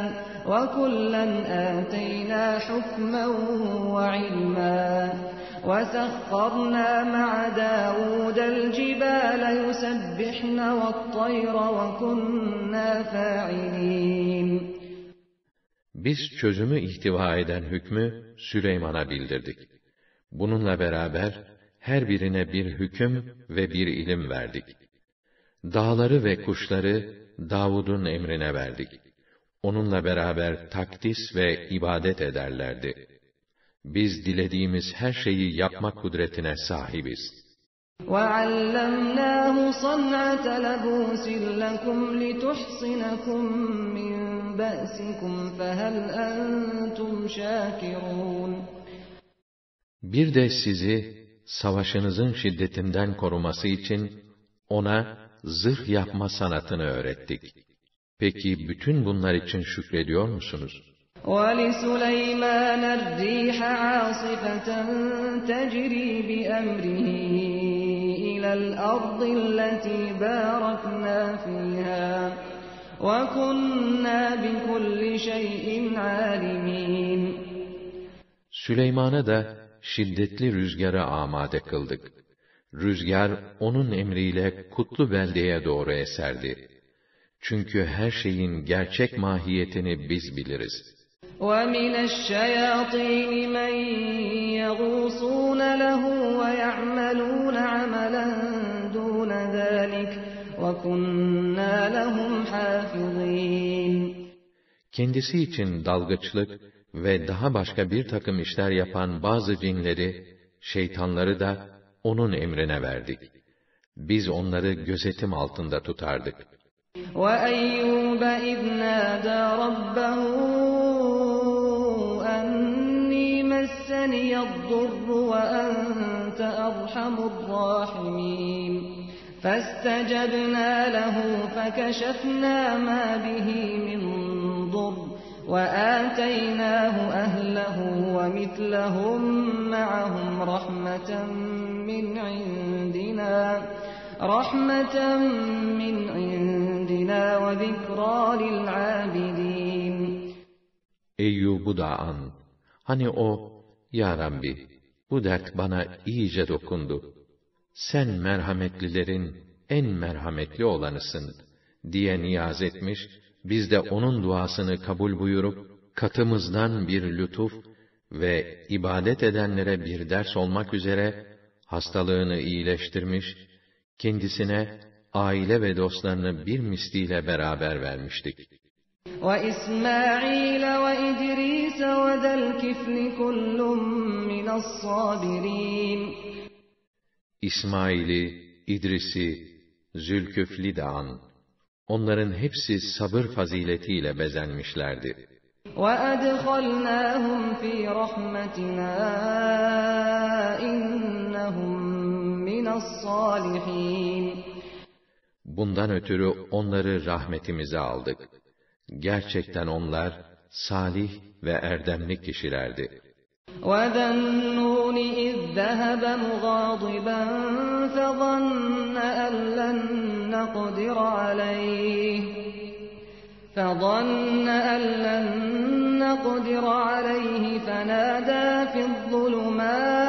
وَكُلًّا آتَيْنَا حُكْمًا وَعِلْمًا وَسَخَّرْنَا مَعَ دَاوُودَ الْجِبَالَ يُسَبِّحْنَ وَالطَّيْرَ وَكُنَّا فَاعِلِينَ biz çözümü ihtiva eden hükmü Süleyman'a bildirdik. Bununla beraber her birine bir hüküm ve bir ilim verdik. Dağları ve kuşları Davud'un emrine verdik. Onunla beraber takdis ve ibadet ederlerdi. Biz dilediğimiz her şeyi yapma kudretine sahibiz. وَعَلَّمْنَاهُ صَنْعَةَ لَبُوسٍ لَكُمْ لِتُحْصِنَكُمْ مِنْ بَأْسِكُمْ فَهَلْ أَنْتُمْ شَاكِرُونَ Bir de sizi savaşınızın şiddetinden koruması için Ona zırh yapma sanatını öğrettik. Peki bütün bunlar için şükrediyor musunuz? وَلِسُلَيْمَانَ الرِّيحَ عَاصِفَةً تَجْرِي بِأَمْرِهِ إِلَى الْأَرْضِ الَّتِي بَارَكْنَا فِيهَا وَكُنَّا بِكُلِّ شَيْءٍ عَالِمِينَ Süleyman'a da şiddetli rüzgara amade kıldık. Rüzgar onun emriyle kutlu beldeye doğru eserdi. Çünkü her şeyin gerçek mahiyetini biz biliriz. وَمِنَ الشَّيَاطِينِ مَن يَغُوصُونَ لَهُ وَيَعْمَلُونَ عَمَلًا دُونَ ذَلِكَ وَكُنَّا لَهُمْ حَافِظِينَ Kendisi için dalgıçlık ve daha başka bir takım işler yapan bazı cinleri, şeytanları da onun emrine verdik. Biz onları gözetim altında tutardık. وَأَيُّوبَ إِذْ نَادَى رَبَّهُ مَسَّنِيَ الضُّرُّ وَأَنْتَ أَرْحَمُ الرَّاحِمِينَ فَاسْتَجَبْنَا لَهُ فَكَشَفْنَا مَا بِهِ مِنْ ضُرٍّ وَآتَيْنَاهُ أَهْلَهُ وَمِثْلَهُمْ مَعَهُمْ رَحْمَةً مِّنْ عِنْدِنَا رَحْمَةً مِّنْ عِنْدِنَا وَذِكْرَى لِلْعَابِدِينَ Eyyub'u da an. Hani o, Ya Rabbi, bu dert bana iyice dokundu. Sen merhametlilerin en merhametli olanısın, diye niyaz etmiş biz de onun duasını kabul buyurup, katımızdan bir lütuf ve ibadet edenlere bir ders olmak üzere, hastalığını iyileştirmiş, kendisine aile ve dostlarını bir misliyle beraber vermiştik. وَإِسْمَاعِيلَ وَإِدْرِيسَ وَذَا الْكِفْلِ كُلٌّ مِّنَ الصَّابِرِينَ İsmail'i, İdris'i, Zülküfl'i de an. Onların hepsi sabır faziletiyle bezenmişlerdi. وَأَدْخَلْنَاهُمْ فِي رَحْمَتِنَا إِنَّهُمْ مِنَ الصَّالِحِينَ Bundan ötürü onları rahmetimize aldık. Gerçekten onlar salih ve erdemli kişilerdi. وَذَا النُّونِ إِذ ذَّهَبَ مُغَاضِبًا فَظَنَّ أَن لَّن نَّقْدِرَ عَلَيْهِ فَظَنَّ أَن لَّن نَّقْدِرَ عَلَيْهِ فَنَادَىٰ فِي الظُّلُمَاتِ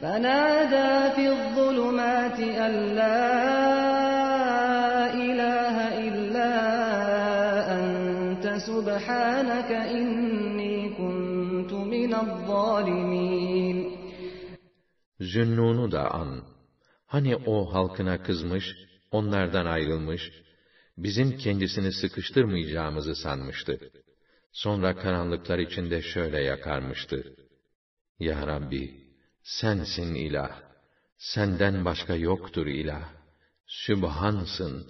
فَنَادَىٰ فِي الظُّلُمَاتِ أَن لَّا الظَّالِمِينَ Zünnun'u da an. Hani o halkına kızmış, onlardan ayrılmış, bizim kendisini sıkıştırmayacağımızı sanmıştı. Sonra karanlıklar içinde şöyle yakarmıştı. Ya Rabbi, sensin ilah. Senden başka yoktur ilah. Sübhansın.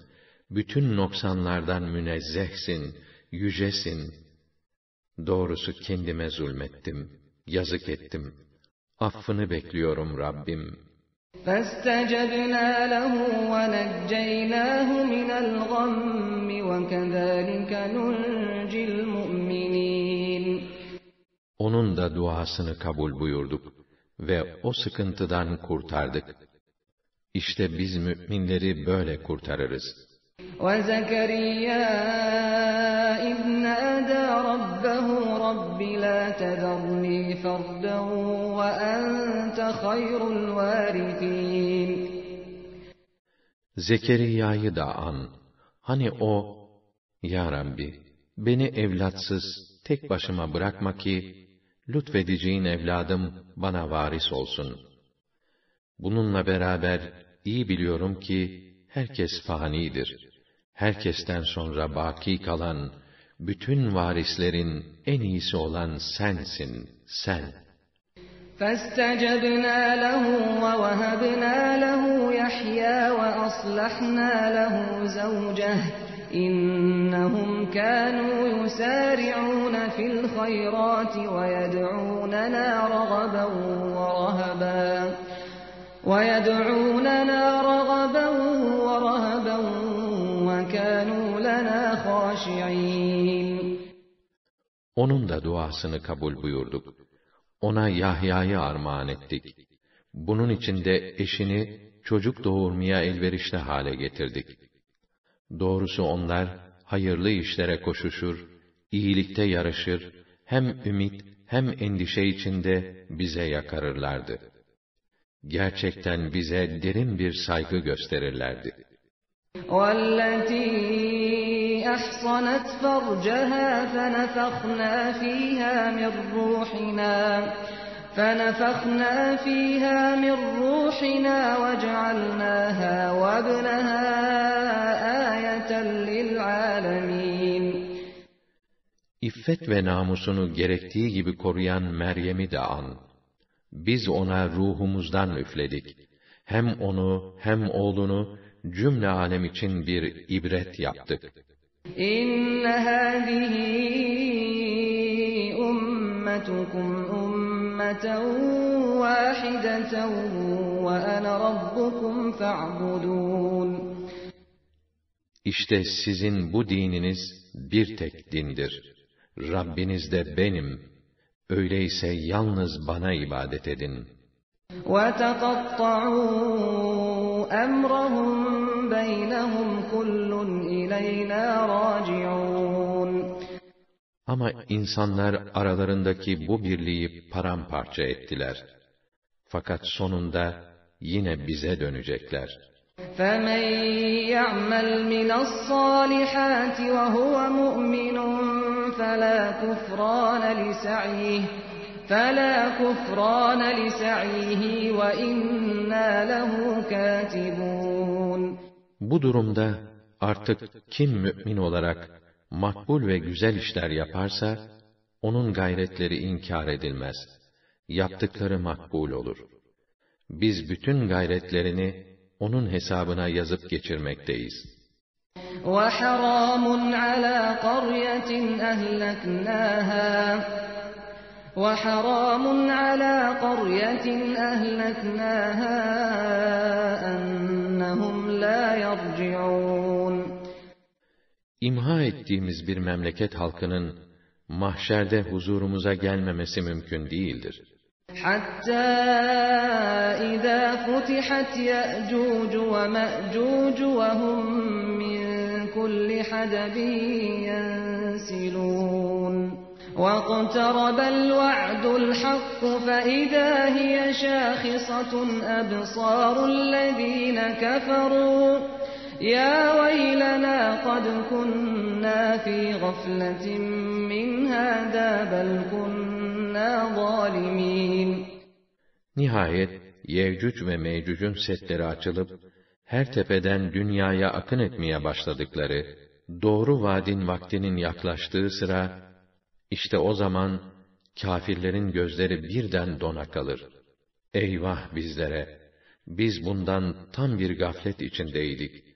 Bütün noksanlardan münezzehsin, yücesin. Doğrusu kendime zulmettim, yazık ettim. Affını bekliyorum Rabbim. فَاسْتَجَبْنَا لَهُ وَنَجَّيْنَاهُ مِنَ الْغَمِّ وَكَذَٰلِكَ نُنْجِي الْمُؤْمِنِينَ Onun da duasını kabul buyurduk ve o sıkıntıdan kurtardık. İşte biz müminleri böyle kurtarırız. وَزَكَرِيَّا إِذْ نَادَىٰ رَبَّهُ رَبِّ لَا تَذَرْنِي فَرْدًا وَأَنتَ خَيْرُ الْوَارِثِينَ Zekeriya'yı da an. Hani o, Ya Rabbi, beni evlatsız, tek başıma bırakma ki, lütfedeceğin evladım bana varis olsun. Bununla beraber iyi biliyorum ki, herkes fanidir. Herkesten sonra baki kalan, bütün varislerin en iyisi olan sensin, sen. فَاسْتَجَبْنَا لَهُ وَوَهَبْنَا لَهُ يَحْيَىٰ وَأَصْلَحْنَا لَهُ زَوْجَهُ إِنَّهُمْ كَانُوا يُسَارِعُونَ فِي الْخَيْرَاتِ وَيَدْعُونَنَا رَغَبًا وَرَهَبًا وَيَدْعُونَنَا رَغَبًا وَرَهَبًا وَكَانُوا لَنَا خَاشِعِينَ Onun da duasını kabul buyurduk. Ona Yahya'yı armağan ettik. Bunun için de eşini çocuk doğurmaya elverişli hale getirdik. Doğrusu onlar hayırlı işlere koşuşur, iyilikte yarışır, hem ümit hem endişe içinde bize yakarırlardı. Gerçekten bize derin bir saygı gösterirlerdi. وَالَّتِي أَحْصَنَتْ فَرْجَهَا فَنَفَخْنَا فِيهَا مِنْ رُوحِنَا فَنَفَخْنَا فِيهَا مِنْ رُوحِنَا وَجَعَلْنَاهَا وَابْنَهَا آيَةً لِلْعَالَمِينَ İffet ve namusunu gerektiği gibi koruyan Meryem'i de an. Biz ona ruhumuzdan üfledik. Hem onu hem oğlunu cümle alem için bir ibret yaptık. İnne hâzihi ummetukum ummeten vâhideten ve ene rabbukum fa'budûn. İşte sizin bu dininiz bir tek dindir. Rabbiniz de benim. Öyleyse yalnız bana ibadet edin. وَتَقَطَّعُوا أَمْرَهُمْ بَيْنَهُمْ كُلٌّ إِلَيْنَا رَاجِعُونَ Ama insanlar aralarındaki bu birliği paramparça ettiler. Fakat sonunda yine bize dönecekler. فَمَنْ يَعْمَلْ مِنَ الصَّالِحَاتِ وَهُوَ مُؤْمِنٌ فَلَا كُفْرَانَ لِسَعْيِهِ فَلَا كُفْرَانَ لِسَعْيِهِ وَإِنَّا لَهُ كَاتِبُونَ Bu durumda artık kim mümin olarak makbul ve güzel işler yaparsa, onun gayretleri inkar edilmez. Yaptıkları makbul olur. Biz bütün gayretlerini onun hesabına yazıp geçirmekteyiz. وَحَرَامٌ عَلَى قَرْيَةٍ أَهْلَكْنَاهَا وَحَرَامٌ عَلَى قَرْيَةٍ أَهْلَكْنَاهَا أَنَّهُمْ لَا يَرْجِعُونَ imha ettiğimiz bir memleket halkının mahşerde huzurumuza gelmemesi mümkün değildir. حَتَّى إِذَا فُتِحَتْ يَأْجُوجُ وَمَأْجُوجُ وَهُمْ مِنْ كُلِّ حَدَبٍ يَنْسِلُونَ وَاقْتَرَبَ الْوَعْدُ الْحَقُّ فَإِذَا هِيَ شَاخِصَةٌ أَبْصَارُ الَّذِينَ كَفَرُوا ya veylena kad kunna fi gafletin min hâdâ bel kunna zalimin. Nihayet Yevcüc ve Mevcüc'ün setleri açılıp, her tepeden dünyaya akın etmeye başladıkları, doğru vadin vaktinin yaklaştığı sıra, işte o zaman kâfirlerin gözleri birden dona kalır. Eyvah bizlere! Biz bundan tam bir gaflet içindeydik.''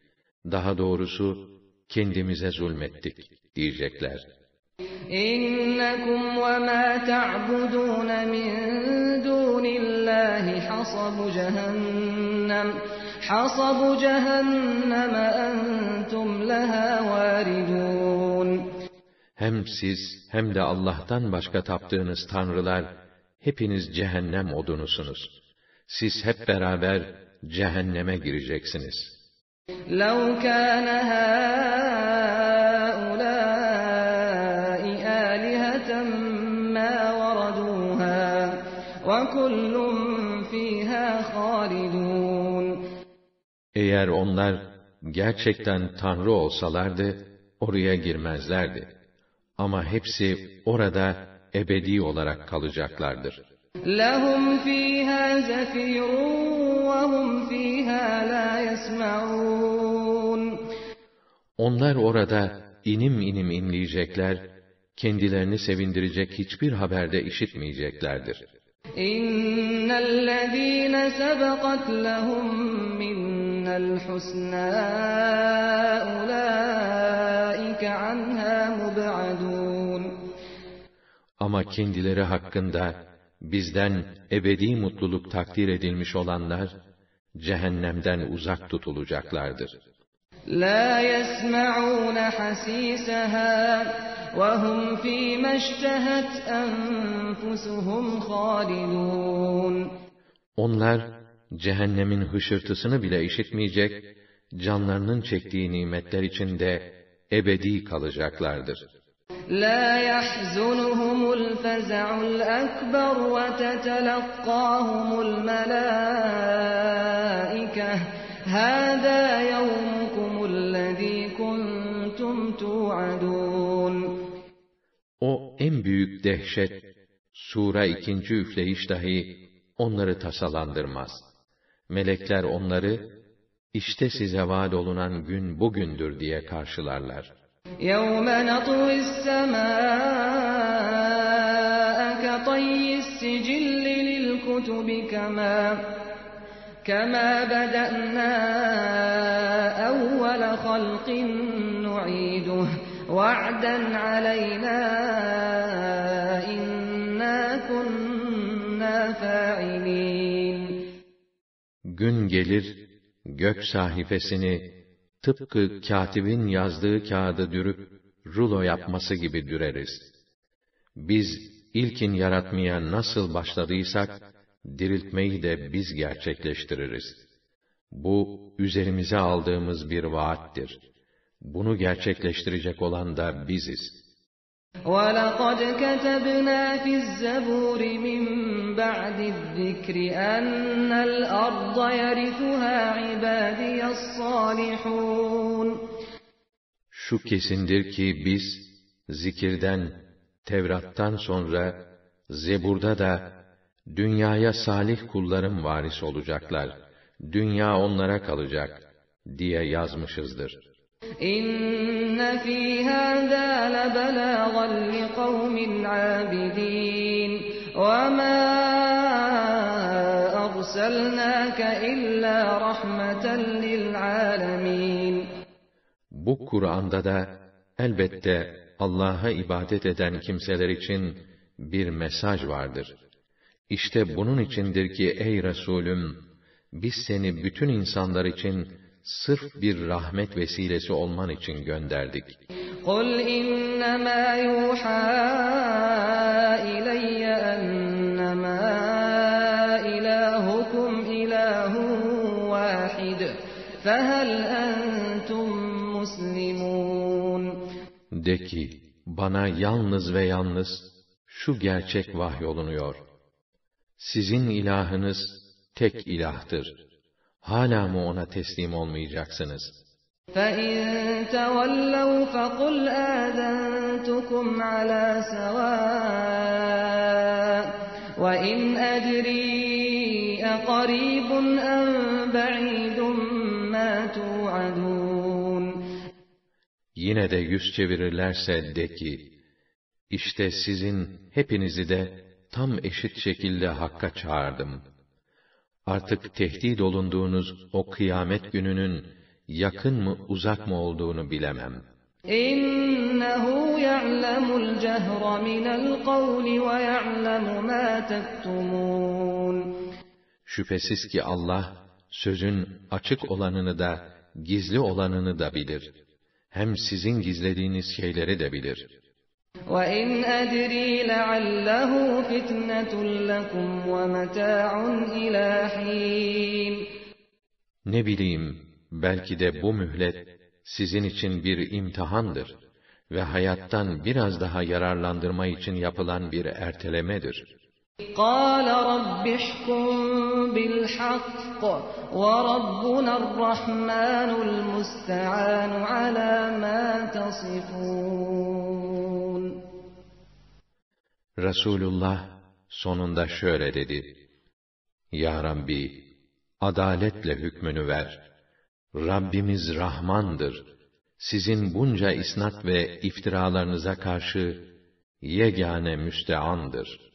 daha doğrusu kendimize zulmettik diyecekler. İnnekum ve ma ta'budun min dunillahi hasabu cehennem hasabu cehennem entum leha varidun. Hem siz hem de Allah'tan başka taptığınız tanrılar hepiniz cehennem odunusunuz. Siz hep beraber cehenneme gireceksiniz.'' لو كان هؤلاء آلهة ما وردوها وكل فيها خالدون Eğer onlar gerçekten tanrı olsalardı oraya girmezlerdi. Ama hepsi orada ebedi olarak kalacaklardır. لهم فيها زفير وهم فيها لا يسمعون Onlar orada inim inim inleyecekler, kendilerini sevindirecek hiçbir haberde işitmeyeceklerdir. إن الذين سبقت لهم منا الحسنى أولئك عنها مبعدون Ama kendileri hakkında bizden ebedi mutluluk takdir edilmiş olanlar, cehennemden uzak tutulacaklardır. La yesma'un hasisaha ve hum fi meştehet enfusuhum halidun. Onlar cehennemin hışırtısını bile işitmeyecek, canlarının çektiği nimetler içinde ebedi kalacaklardır. لا يحزنهم الفزع الأكبر وتتلقاهم الملائكة هذا يومكم الذي كنتم توعدون O en büyük dehşet, sura ikinci üfleyiş dahi onları tasalandırmaz. Melekler onları, işte size vaad olunan gün bugündür diye karşılarlar. يوم نطوي السماء كطي السجل للكتب كما كما بدأنا أول خلق نعيده. وعدا علينا إنا كنا فاعلين. Gün gelir, gök sahifesini tıpkı katibin yazdığı kağıdı dürüp rulo yapması gibi düreriz. Biz ilkin yaratmaya nasıl başladıysak, diriltmeyi de biz gerçekleştiririz. Bu, üzerimize aldığımız bir vaattir. Bunu gerçekleştirecek olan da biziz. وَلَقَدْ كَتَبْنَا فِي الزَّبُورِ مِنْ بَعْدِ الذِّكْرِ أَنَّ الْأَرْضَ يَرِثُهَا عِبَادِيَ الصَّالِحُونَ Şu kesindir ki biz, zikirden, Tevrat'tan sonra, Zebur'da da, dünyaya salih kullarım varis olacaklar, dünya onlara kalacak, diye yazmışızdır. İnne fî hâzâ lebelâgan li kavmin âbidîn ve mâ arselnâke illâ rahmeten lil âlemîn. Bu Kur'an'da da elbette Allah'a ibadet eden kimseler için bir mesaj vardır. İşte bunun içindir ki ey Resulüm, biz seni bütün insanlar için sırf bir rahmet vesilesi olman için gönderdik. قُلْ إِنَّمَا يُوحَى إِلَيَّ أَنَّمَا إِلَٰهُكُمْ إِلَٰهٌ وَاحِدٌ فَهَلْ أَنْتُمْ مُسْلِمُونَ De ki, bana yalnız ve yalnız şu gerçek vahyolunuyor. Sizin ilahınız tek ilahtır. Hala mı ona teslim olmayacaksınız? فَإِن تَوَلَّوْا فَقُلْ آذَنْتُكُمْ عَلَى سَوَاءٍ وَإِنْ أَدْرِي أَقَرِيبٌ أَمْ بَعِيدٌ مَا تُوعَدُونَ Yine de yüz çevirirlerse de ki, işte sizin hepinizi de tam eşit şekilde Hakk'a çağırdım. artık tehdit olunduğunuz o kıyamet gününün yakın mı uzak mı olduğunu bilemem. İnnehu ya'lemul cehra minel kavli ve ya'lemu ma tektumun. Şüphesiz ki Allah, sözün açık olanını da, gizli olanını da bilir. Hem sizin gizlediğiniz şeyleri de bilir.'' وَإِنْ أَدْرِي لَعَلَّهُ فِتْنَةٌ لَكُمْ وَمَتَاعٌ إِلَى حِينٍ Ne bileyim, belki de bu mühlet, sizin için bir imtihandır ve hayattan biraz daha yararlandırma için yapılan bir ertelemedir. قَالَ رَبِّ احْكُم بِالْحَقِّ وَرَبُّنَا الرَّحْمَنُ الْمُسْتَعَانُ عَلَى مَا تَصِفُونَ Resulullah sonunda şöyle dedi. Ya Rabbi, adaletle hükmünü ver. Rabbimiz Rahmandır. Sizin bunca isnat ve iftiralarınıza karşı yegane müsteandır.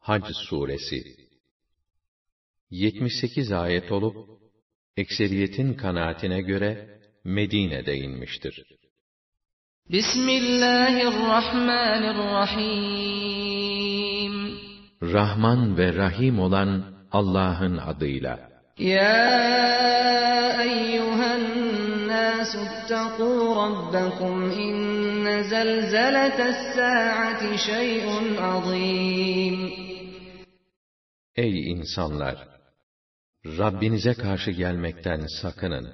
Hac suresi 78 ayet olup ekseriyetin kanaatine göre Medine'de inmiştir. Bismillahirrahmanirrahim Rahman ve Rahim olan Allah'ın adıyla. Ya eyyühen nasu ittakû rabbakum inne zelzeletes sa'ati şey'un azîm. Ey insanlar! Rabbinize karşı gelmekten sakının.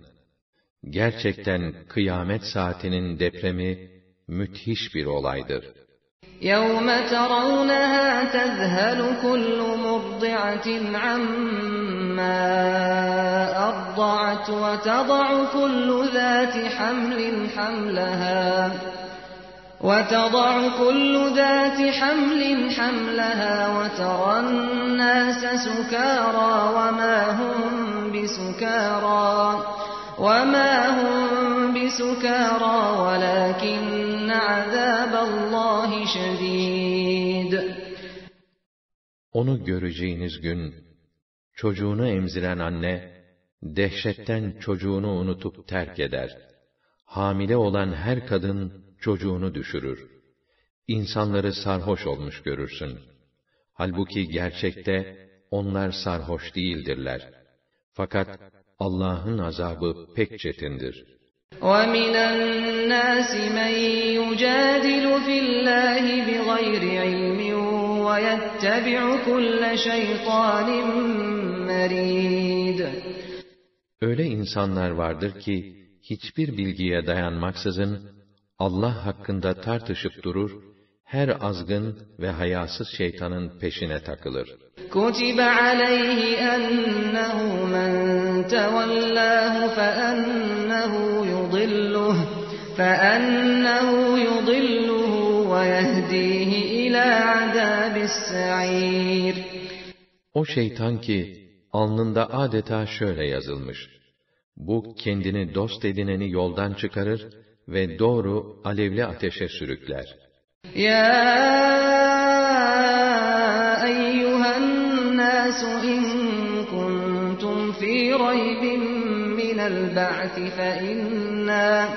Gerçekten kıyamet saatinin depremi müthiş bir olaydır. يَوْمَ تَرَوْنَهَا تَذْهَلُ كُلُّ مُرْضِعَةٍ عَمَّا أَرْضَعَتْ وَتَضَعُ كُلُّ ذَاتِ حَمْلٍ حَمْلَهَا وتضع كل ذات حمل حملها وترى الناس سكارى وما هم بسكارى وما هم بسكارى ولكن عذاب الله شديد Onu göreceğiniz gün, çocuğunu emziren anne, dehşetten çocuğunu unutup terk eder. Hamile olan her kadın, çocuğunu düşürür. İnsanları sarhoş olmuş görürsün. Halbuki gerçekte onlar sarhoş değildirler. Fakat Allah'ın azabı pek çetindir. وَمِنَ النَّاسِ مَن يُجَادِلُ فِي اللَّهِ بِغَيْرِ عِلْمٍ وَيَتَّبِعُ كُلَّ شَيْطَانٍ مَرِيدٍ Öyle insanlar vardır ki, hiçbir bilgiye dayanmaksızın, Allah hakkında tartışıp durur, her azgın ve hayasız şeytanın peşine takılır. كُتِبَ عَلَيْهِ أَنَّهُ مَنْ تَوَلَّاهُ فَأَنَّهُ يُضِلُّهُ فَأَنَّهُ يُضِلُّهُ وَيَهْدِيهِ إِلَى عَذَابِ السَّعِيرِ O şeytan ki, alnında adeta şöyle yazılmış. Bu kendini dost edineni yoldan çıkarır ve doğru alevli ateşe sürükler. يا أيها الناس إن كنتم في ريب من البعث فإنا,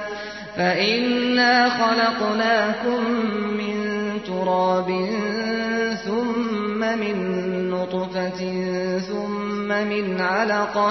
فإنا خلقناكم من تراب ثم من نطفة ثم من علقة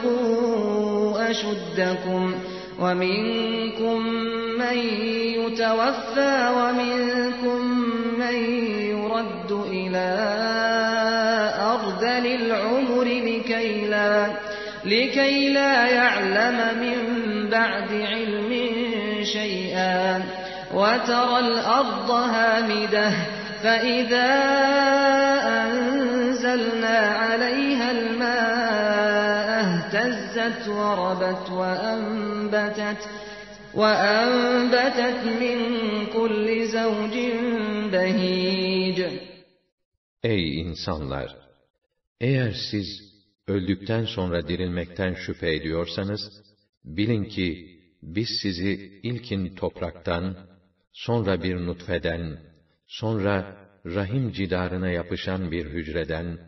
أشدكم ومنكم من يتوفى ومنكم من يرد إلى أرذل العمر لكي لا, لكي لا يعلم من بعد علم شيئا وترى الأرض هامدة فإذا أنزلنا عليها الماء اهتزت وربت وأنبتت وأنبتت من كل زوج بهيج Ey insanlar! Eğer siz öldükten sonra dirilmekten şüphe ediyorsanız, bilin ki biz sizi ilkin topraktan, sonra bir nutfeden, sonra rahim cidarına yapışan bir hücreden,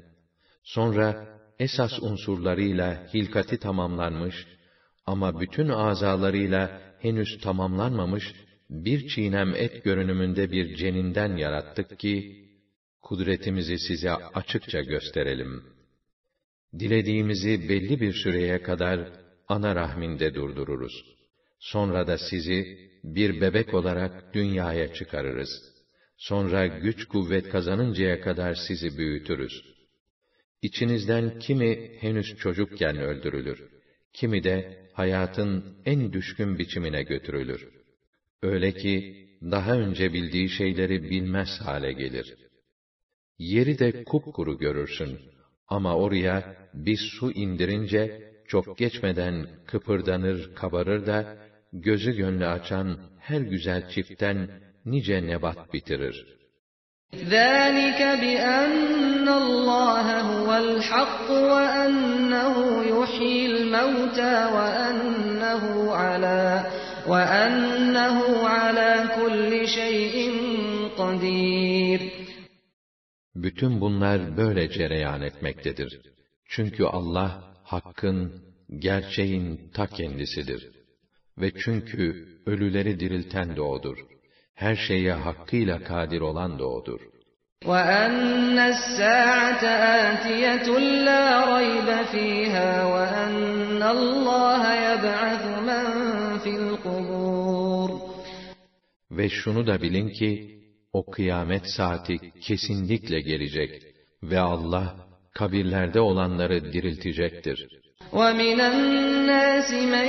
sonra esas unsurlarıyla hilkati tamamlanmış ama bütün azalarıyla henüz tamamlanmamış bir çiğnem et görünümünde bir ceninden yarattık ki, kudretimizi size açıkça gösterelim. Dilediğimizi belli bir süreye kadar ana rahminde durdururuz. Sonra da sizi bir bebek olarak dünyaya çıkarırız. Sonra güç kuvvet kazanıncaya kadar sizi büyütürüz. İçinizden kimi henüz çocukken öldürülür, kimi de hayatın en düşkün biçimine götürülür. Öyle ki daha önce bildiği şeyleri bilmez hale gelir. Yeri de kupkuru görürsün ama oraya bir su indirince çok geçmeden kıpırdanır, kabarır da gözü gönlü açan her güzel çiftten nice nebat bitirir. ذَٰلِكَ بِأَنَّ اللّٰهَ هُوَ الْحَقُّ وَأَنَّهُ يُحْيِي الْمَوْتَى وَأَنَّهُ عَلَى وَأَنَّهُ عَلَى كُلِّ شَيْءٍ قَدِيرٌ Bütün bunlar böyle cereyan etmektedir. Çünkü Allah, hakkın, gerçeğin ta kendisidir. Ve çünkü ölüleri dirilten de O'dur. Her şeye hakkıyla kadir olan da O'dur. وَأَنَّ السَّاعَةَ آتِيَةٌ لَا رَيْبَ فِيهَا وَأَنَّ اللّٰهَ يَبْعَثُ مَنْ فِي الْقُبُورِ Ve şunu da bilin ki, o kıyamet saati kesinlikle gelecek ve Allah kabirlerde olanları diriltecektir. وَمِنَ النَّاسِ مَن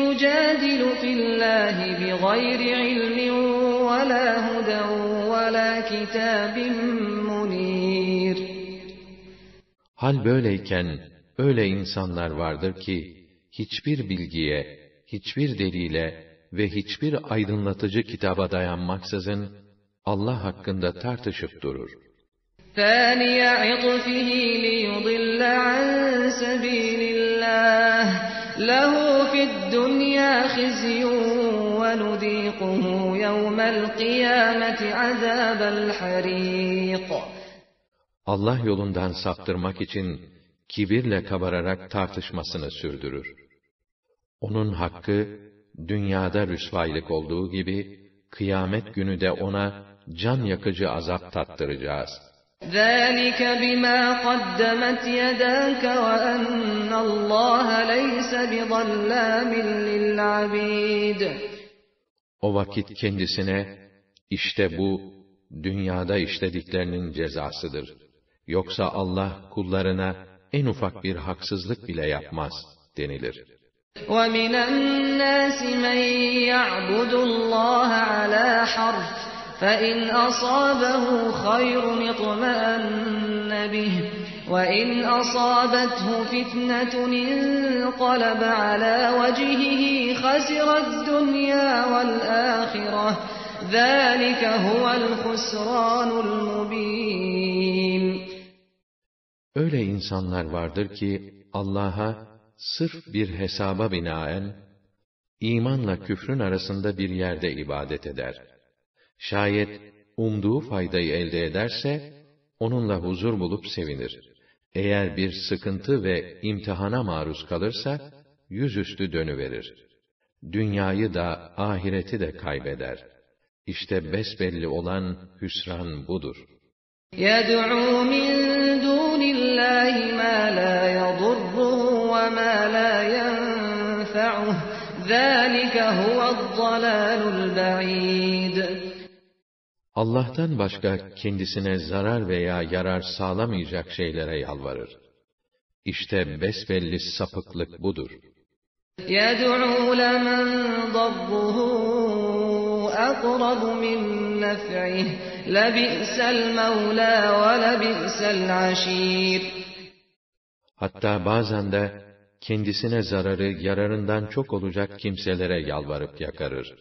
يُجَادِلُ فِي اللّٰهِ بِغَيْرِ عِلْمٍ وَلَا هُدًى وَلَا كِتَابٍ مُنِيرٍ Hal böyleyken, öyle insanlar vardır ki, hiçbir bilgiye, hiçbir delile ve hiçbir aydınlatıcı kitaba dayanmaksızın, Allah hakkında tartışıp durur. ثَانِيَ عِطْفِهِ لِيُضِلَّ عَن سَبِيلِ اللّٰهِ لَهُ فِي الدُّنْيَا خِزْيٌ وَنُذِيقُهُ يَوْمَ الْقِيَامَةِ عَذَابَ الْحَرِيقِ Allah yolundan saptırmak için kibirle kabararak tartışmasını sürdürür. Onun hakkı, dünyada rüsvaylık olduğu gibi, kıyamet günü de ona can yakıcı azap tattıracağız. ذَٰلِكَ بِمَا قَدَّمَتْ يَدَاكَ وَأَنَّ اللّٰهَ لَيْسَ بِظَلَّامٍ لِلْعَبِيدِ O vakit kendisine, işte bu, dünyada işlediklerinin cezasıdır. Yoksa Allah kullarına en ufak bir haksızlık bile yapmaz, denilir. وَمِنَ النَّاسِ مَن يَعْبُدُ اللّٰهَ عَلَى حَرْفٍ فَإِنْ أَصَابَهُ خَيْرٌ اطْمَأَنَّ بِهِ وَإِنْ أَصَابَتْهُ فِتْنَةٌ انقَلَبَ عَلَى وَجْهِهِ خَسِرَ الدُّنْيَا وَالْآخِرَةَ ذَٰلِكَ هُوَ الْخُسْرَانُ الْمُبِينُ Öyle insanlar vardır ki, Allah'a sırf bir hesaba binaen, imanla küfrün arasında bir yerde ibadet eder. Şayet umduğu faydayı elde ederse, onunla huzur bulup sevinir. Eğer bir sıkıntı ve imtihana maruz kalırsa, yüzüstü dönüverir. Dünyayı da, ahireti de kaybeder. İşte besbelli olan hüsran budur. يَدْعُو مِن دُونِ اللّٰهِ مَا لَا يَضُرُّهُ وَمَا لَا يَنفَعُهُ ذَٰلِكَ هُوَ الضَّلَالُ الْبَعِيدُ Allah'tan başka kendisine zarar veya yarar sağlamayacak şeylere yalvarır. İşte besbelli sapıklık budur. يَدْعُو لَمَن ضَرُّهُ أَقْرَبُ مِن نَّفْعِهِ لَبِئْسَ الْمَوْلَىٰ وَلَبِئْسَ الْعَشِيرُ Hatta bazen de kendisine zararı yararından çok olacak kimselere yalvarıp yakarır.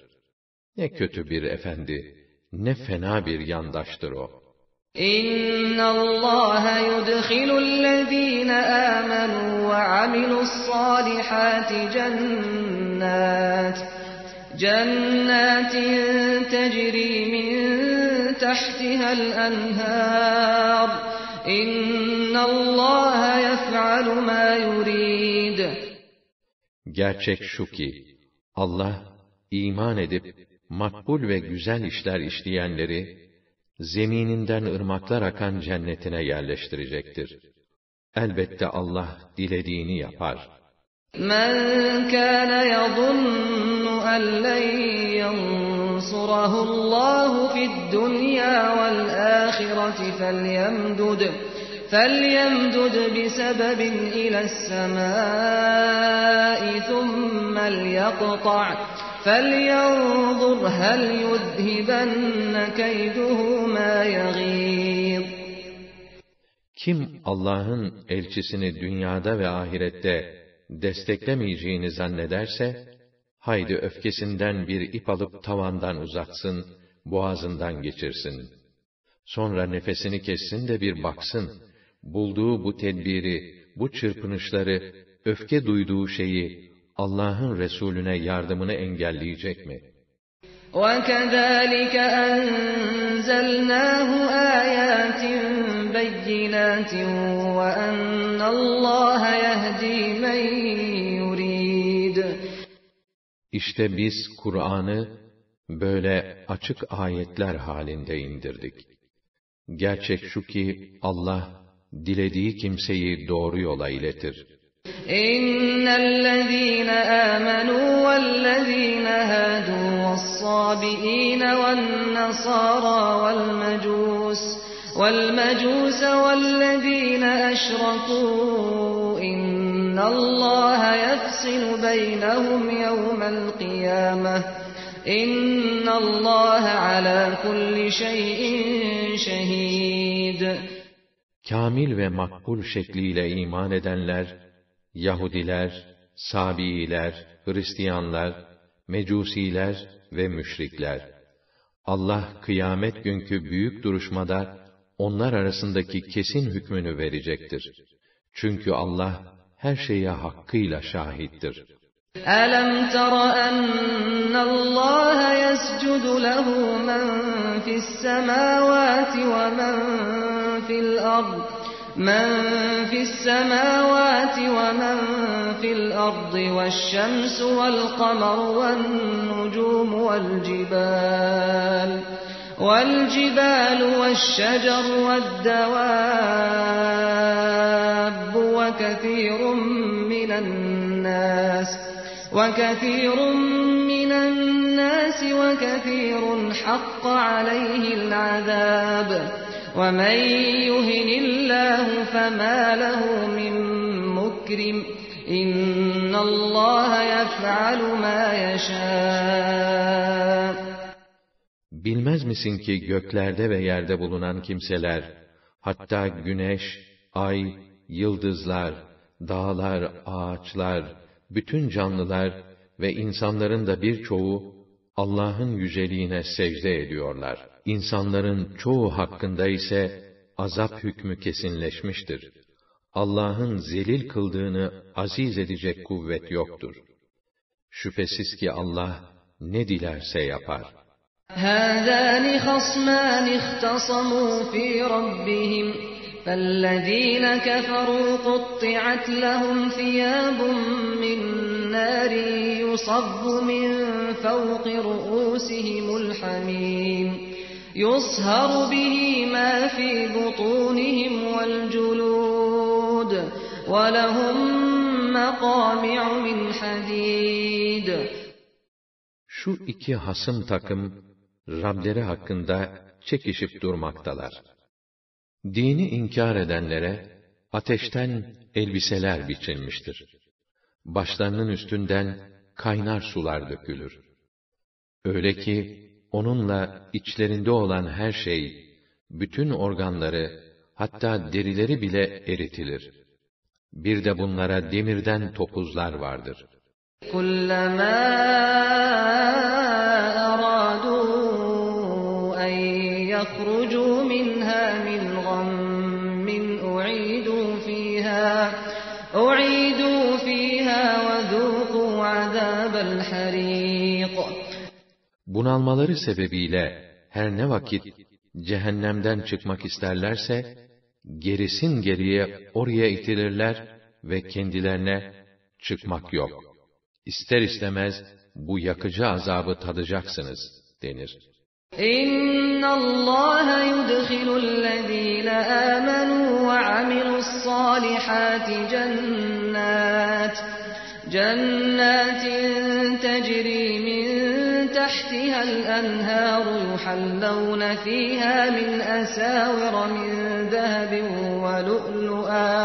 Ne kötü bir efendi, ne fena bir yandaştır o. إِنَّ اللّٰهَ يُدْخِلُ الَّذ۪ينَ آمَنُوا وَعَمِلُوا الصَّالِحَاتِ جَنَّاتٍ جَنَّاتٍ تَجْرِي مِن تَحْتِهَا الْأَنْهَارُ إِنَّ اللّٰهَ يَفْعَلُ مَا يُرِيدُ Gerçek şu ki, Allah, iman edip, makbul ve güzel işler işleyenleri, zemininden ırmaklar akan cennetine yerleştirecektir. Elbette Allah dilediğini yapar. مَنْ كَانَ يَظُنُّ أَنْ لَنْ يَنْصُرَهُ اللّٰهُ فِي الدُّنْيَا وَالْآخِرَةِ فَلْيَمْدُدْ فَلْيَمْدُدْ بِسَبَبٍ إِلَى السَّمَاءِ ثُمَّ لْيَقْطَعْ فَلْيَنْظُرْ هَلْ يُذْهِبَنَّ كَيْدُهُ مَا يَغِيظُ Kim Allah'ın elçisini dünyada ve ahirette desteklemeyeceğini zannederse, haydi öfkesinden bir ip alıp tavandan uzatsın, boğazından geçirsin. Sonra nefesini kessin de bir baksın, bulduğu bu tedbiri, bu çırpınışları, öfke duyduğu şeyi, Allah'ın Resulüne yardımını engelleyecek mi? وَكَذَٰلِكَ أَنزَلْنَاهُ آيَاتٍ بَيِّنَاتٍ وَأَنَّ اللّٰهَ يَهْدِي مَنْ يُرِيدُ İşte biz Kur'an'ı böyle açık ayetler halinde indirdik. Gerçek şu ki Allah dilediği kimseyi doğru yola iletir. إن الذين آمنوا والذين هادوا والصابئين والنصارى والمجوس والمجوس والذين أشركوا إن الله يفصل بينهم يوم القيامة إن الله على كل شيء شهيد ve makbul şekliyle iman edenler, Yahudiler, Sabiiler, Hristiyanlar, Mecusiler ve müşrikler. Allah kıyamet günkü büyük duruşmada onlar arasındaki kesin hükmünü verecektir. Çünkü Allah her şeye hakkıyla şahittir. أَلَمْ تَرَ أَنَّ اللَّهَ يَسْجُدُ لَهُ مَنْ فِي السَّمَاوَاتِ وَمَنْ فِي الْأَرْضِ مَنْ فِي السَّمَاوَاتِ وَمَنْ فِي الْأَرْضِ وَالشَّمْسُ وَالْقَمَرُ وَالنُّجُومُ وَالْجِبَالُ وَالْجِبَالُ وَالشَّجَرُ وَالدَّوَابُّ وَكَثِيرٌ مِنَ النَّاسِ وَكَثِيرٌ مِنَ النَّاسِ وَكَثِيرٌ حَقَّ عَلَيْهِ الْعَذَابُ وَمَنْ يُهِنِ اللَّهُ فَمَا لَهُ مِنْ مُكْرِمٍ إِنَّ اللَّهَ يَفْعَلُ مَا يَشَاءُ Bilmez misin ki göklerde ve yerde bulunan kimseler, hatta güneş, ay, yıldızlar, dağlar, ağaçlar, bütün canlılar ve insanların da birçoğu Allah'ın yüceliğine secde ediyorlar. İnsanların çoğu hakkında ise azap hükmü kesinleşmiştir. Allah'ın zelil kıldığını aziz edecek kuvvet yoktur. Şüphesiz ki Allah ne dilerse yapar. هَذَانِ خَصْمَانِ اخْتَصَمُوا فِي رَبِّهِمْ فَالَّذِينَ كَفَرُوا قُطِّعَتْ لَهُمْ ثِيَابٌ مِّن نَّارٍ يُصَبُّ مِن فَوْقِ رُءُوسِهِمُ الْحَمِيمُ يُصْهَرُ بِهِ مَا فِي بُطُونِهِمْ وَالْجُلُودُ وَلَهُم مَّقَامِعُ مِنْ حَدِيدٍ Şu iki hasım takım, Rableri hakkında çekişip durmaktalar. Dini inkar edenlere, ateşten elbiseler biçilmiştir. Başlarının üstünden kaynar sular dökülür. Öyle ki, onunla içlerinde olan her şey, bütün organları, hatta derileri bile eritilir. Bir de bunlara demirden topuzlar vardır. كُلَّمَا Bunalmaları sebebiyle her ne vakit cehennemden çıkmak isterlerse, gerisin geriye oraya itilirler ve kendilerine çıkmak yok. İster istemez bu yakıcı azabı tadacaksınız denir. إِنَّ اللَّهَ يُدْخِلُ الَّذِينَ آمَنُوا وَعَمِلُوا الصَّالِحَاتِ جَنَّاتٍ جَنَّاتٍ تَجْرِي مِن تَحْتِهَا الْأَنْهَارُ يُحَلَّوْنَ فِيهَا مِنْ أَسَاوِرَ مِن ذَهَبٍ وَلُؤْلُؤًا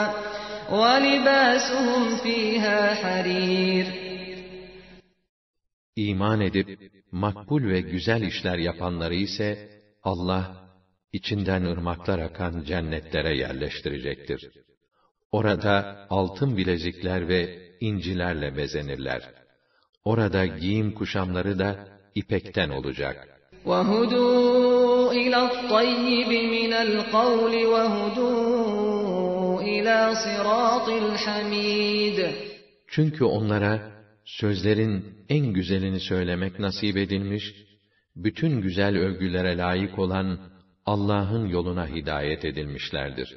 وَلِبَاسُهُمْ فِيهَا حَرِيرٌ İman edip makbul ve güzel işler yapanları ise Allah içinden ırmaklar akan cennetlere yerleştirecektir. Orada altın bilezikler ve incilerle bezenirler. Orada giyim kuşamları da ipekten olacak. وَهُدُوا إلى الطيب من القول وهدوا إلى صراط الحميد Çünkü onlara sözlerin en güzelini söylemek nasip edilmiş, bütün güzel övgülere layık olan Allah'ın yoluna hidayet edilmişlerdir.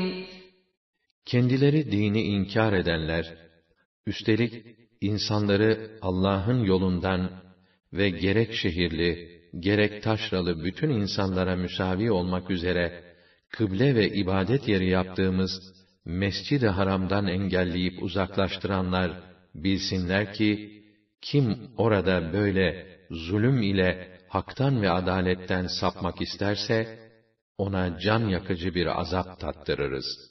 Kendileri dini inkar edenler, üstelik insanları Allah'ın yolundan ve gerek şehirli, gerek taşralı bütün insanlara müsavi olmak üzere, kıble ve ibadet yeri yaptığımız Mescid-i Haram'dan engelleyip uzaklaştıranlar, bilsinler ki, kim orada böyle zulüm ile haktan ve adaletten sapmak isterse, ona can yakıcı bir azap tattırırız.''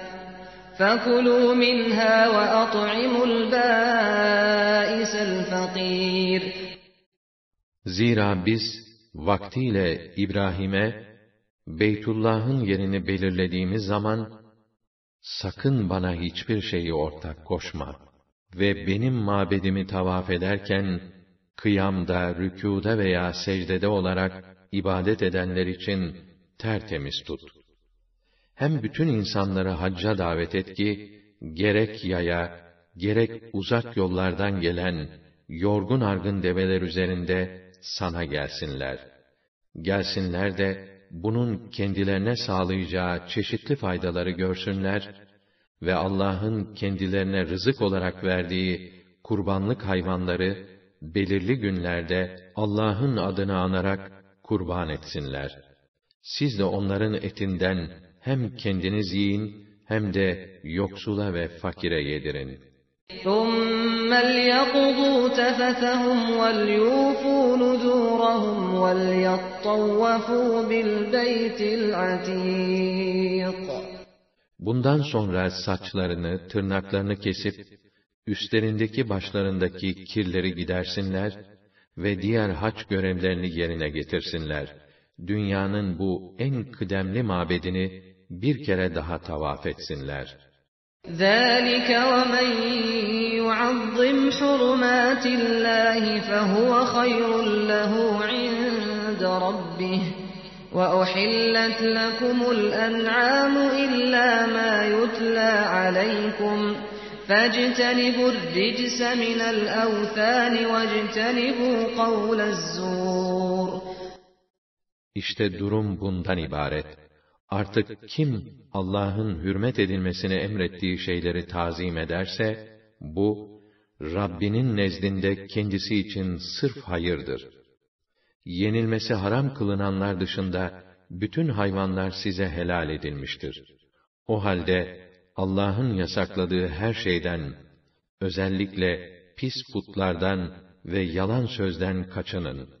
فَكُلُوا مِنْهَا وَأَطْعِمُوا الْبَائِسَ الْفَقِيرَ Zira biz vaktiyle İbrahim'e Beytullah'ın yerini belirlediğimiz zaman sakın bana hiçbir şeyi ortak koşma ve benim mabedimi tavaf ederken kıyamda, rükûda veya secdede olarak ibadet edenler için tertemiz tut. Hem bütün insanları hacca davet et ki, gerek yaya, gerek uzak yollardan gelen, yorgun argın develer üzerinde sana gelsinler. Gelsinler de, bunun kendilerine sağlayacağı çeşitli faydaları görsünler ve Allah'ın kendilerine rızık olarak verdiği kurbanlık hayvanları belirli günlerde Allah'ın adını anarak kurban etsinler. Siz de onların etinden hem kendiniz yiyin hem de yoksula ve fakire yedirin. ثُمَّ لْيَقْضُوا تَفَثَهُمْ وَلْيُوفُوا نُذُورَهُمْ وَلْيَطَّوَّفُوا بِالْبَيْتِ الْعَتِيقِ Bundan sonra saçlarını, tırnaklarını kesip, üstlerindeki başlarındaki kirleri gidersinler ve diğer haç görevlerini yerine getirsinler. Dünyanın bu en kıdemli mabedini bir kere daha tavaf etsinler. ذَٰلِكَ وَمَنْ يُعَظِّمْ حُرُمَاتِ اللّٰهِ فَهُوَ خَيْرٌ لَهُ عِنْدَ رَبِّهِ وَأُحِلَّتْ لَكُمُ الْأَنْعَامُ إِلَّا مَا يُتْلَى عَلَيْكُمْ فَاجْتَنِبُوا الرِّجْسَ مِنَ الْأَوْثَانِ وَاجْتَنِبُوا قَوْلَ الزُّورِ İşte durum bundan ibaret. Artık kim Allah'ın hürmet edilmesini emrettiği şeyleri tazim ederse, bu, Rabbinin nezdinde kendisi için sırf hayırdır. Yenilmesi haram kılınanlar dışında, bütün hayvanlar size helal edilmiştir. O halde, Allah'ın yasakladığı her şeyden, özellikle pis putlardan ve yalan sözden kaçının.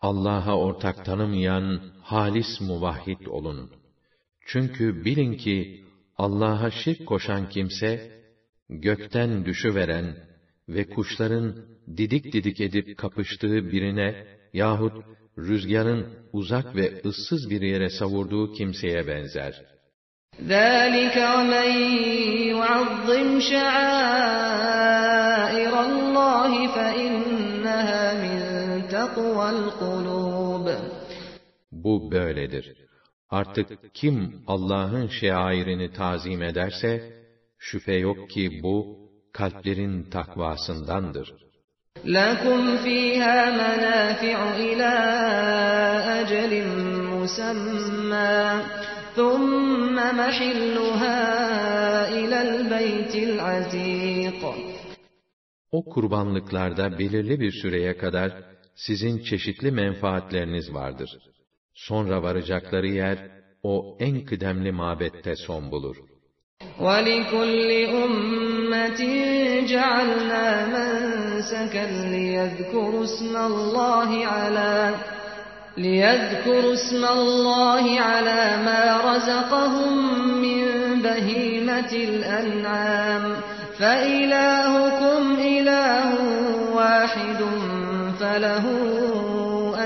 Allah'a ortak tanımayan halis muvahhid olun. Çünkü bilin ki Allah'a şirk koşan kimse gökten düşüveren ve kuşların didik didik edip kapıştığı birine yahut rüzgarın uzak ve ıssız bir yere savurduğu kimseye benzer. ذَٰلِكَ وَمَنْ يُعَظِّمْ شَعَائِرَ اللّٰهِ فَإِنَّهَا مِنْ تَقْوَى الْقُلُوبِ Bu böyledir. Artık kim Allah'ın şairini tazim ederse, şüphe yok ki bu, kalplerin takvasındandır. لَكُمْ فِيهَا مَنَافِعُ إِلَى أَجَلٍ مُّسَمًّى ثُمَّ مَحِلُّهَا إِلَى الْبَيْتِ الْعَتِيقِ O kurbanlıklarda belirli bir süreye kadar sizin çeşitli menfaatleriniz vardır. Sonra varacakları yer, o en kıdemli mabette son bulur. وَلِكُلِّ أُمَّةٍ جَعَلْنَا مَنسَكًا لِيَذْكُرُوا اسْمَ اللَّهِ عَلَى لِيَذْكُرُوا اسْمَ اللَّهِ عَلَى مَا رَزَقَهُم مِّن بَهِيمَةِ الْأَنْعَامِ فَإِلَٰهُكُمْ إِلَٰهٌ وَاحِدٌ فَلَهُ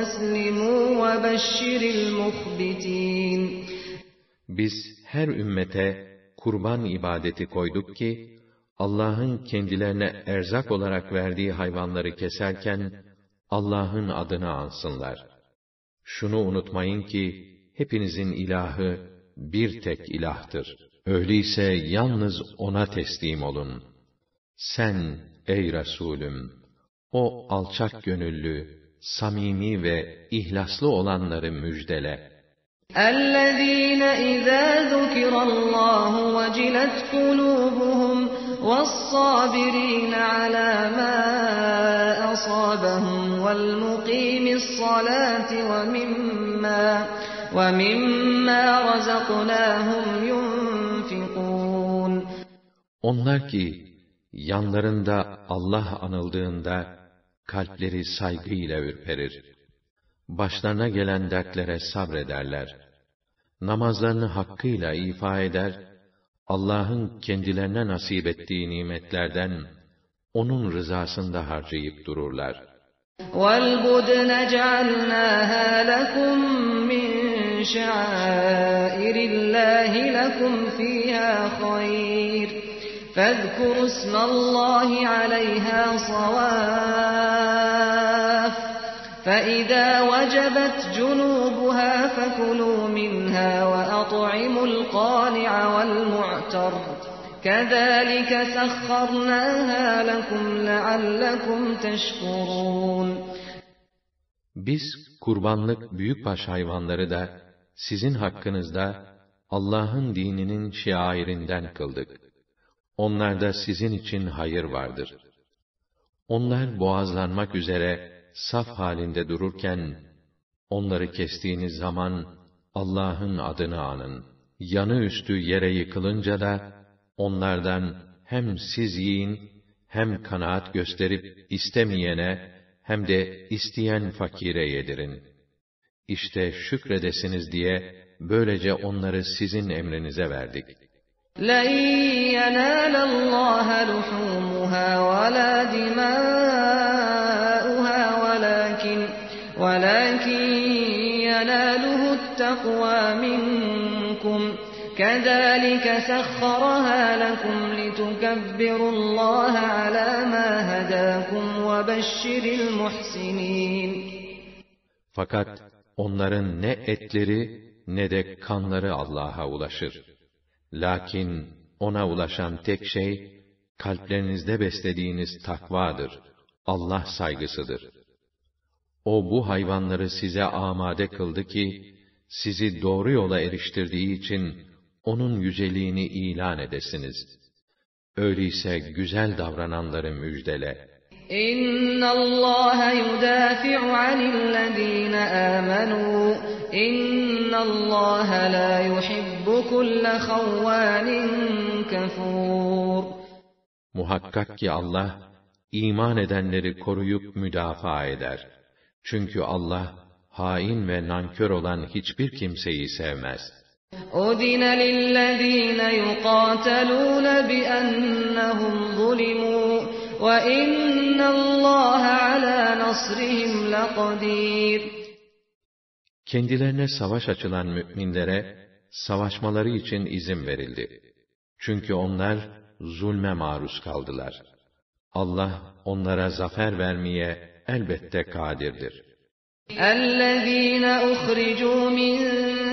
أَسْلِمُوا وَبَشِّرِ الْمُخْبِتِينَ Biz her ümmete kurban ibadeti koyduk ki, Allah'ın kendilerine erzak olarak verdiği hayvanları keserken, Allah'ın adını ansınlar. Şunu unutmayın ki, hepinizin ilahı bir tek ilahtır. Öyleyse yalnız O'na teslim olun. Sen, ey Resulüm, o alçak gönüllü, samimi ve ihlaslı olanları müjdele. الذين إذا ذكر الله وجلت قلوبهم والصابرين على ما أصابهم والمقيم الصلاة ومما ومما رزقناهم ينفقون Onlar ki yanlarında Allah anıldığında kalpleri saygıyla ürperir. Başlarına gelen dertlere sabrederler. Namazlarını hakkıyla ifa eder, Allah'ın kendilerine nasip ettiği nimetlerden, O'nun rızasında harcayıp dururlar. وَالْبُدْنَ جَعَلْنَاهَا لَكُم مِّن شَعَائِرِ اللَّهِ لَكُمْ فِيهَا خَيْرٌ فَاذْكُرُوا اسْمَ اللَّهِ عَلَيْهَا صَوَافَّ فَإِذَا وَجَبَتْ جُنُوبُهَا فَكُلُوا مِنْهَا وَأَطْعِمُوا الْقَانِعَ وَالْمُعْتَرَّ كَذَٰلِكَ سَخَّرْنَاهَا لَكُمْ لَعَلَّكُمْ تَشْكُرُونَ Biz kurbanlık büyükbaş hayvanları da sizin hakkınızda Allah'ın dininin şiairinden kıldık. Onlarda sizin için hayır vardır. Onlar boğazlanmak üzere saf halinde dururken, onları kestiğiniz zaman Allah'ın adını anın. Yanı üstü yere yıkılınca da, onlardan hem siz yiyin, hem kanaat gösterip istemeyene, hem de isteyen fakire yedirin. İşte şükredesiniz diye, böylece onları sizin emrinize verdik. لَنْ يَنَالَ اللّٰهَ لُحُومُهَا وَلَا دِمَاؤُهَا وَلَكِنْ وَلَكِنْ يَنَالُهُ التَّقْوَى مِنْكُمْ كَذَٰلِكَ سَخَّرَهَا لَكُمْ لِتُكَبِّرُوا اللّٰهَ عَلَى مَا هَدَاكُمْ وَبَشِّرِ الْمُحْسِنِينَ Fakat onların ne etleri ne de kanları Allah'a ulaşır. Lakin ona ulaşan tek şey, kalplerinizde beslediğiniz takvadır. Allah saygısıdır. O bu hayvanları size amade kıldı ki, sizi doğru yola eriştirdiği için, onun yüceliğini ilan edesiniz. Öyleyse güzel davrananları müjdele. إن الله يدافع عن الذين آمنوا إن الله لا يحب كل خوان كفور Muhakkak ki Allah, iman edenleri koruyup müdafaa eder. Çünkü Allah, hain ve nankör olan hiçbir kimseyi sevmez. أذن للذين يقاتلون بأنهم ظلموا وإن الله على نصرهم لقدير Kendilerine savaş açılan müminlere, savaşmaları için izin verildi. Çünkü onlar, zulme maruz kaldılar. Allah, onlara zafer vermeye elbette kadirdir. الذين أخرجوا من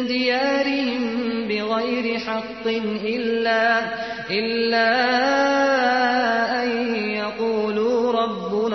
ديارهم بغير حق إلا إلا أن يقولوا ربنا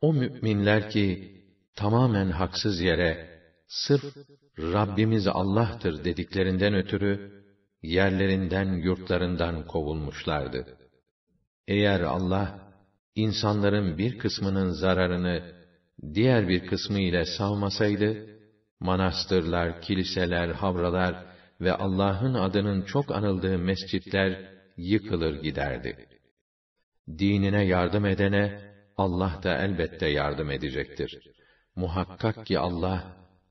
O müminler ki, tamamen haksız yere, sırf Rabbimiz Allah'tır dediklerinden ötürü, yerlerinden, yurtlarından kovulmuşlardı. Eğer Allah, insanların bir kısmının zararını, diğer bir kısmı ile savmasaydı, manastırlar, kiliseler, havralar ve Allah'ın adının çok anıldığı mescitler yıkılır giderdi. Dinine yardım edene, Allah da elbette yardım edecektir. Muhakkak ki Allah,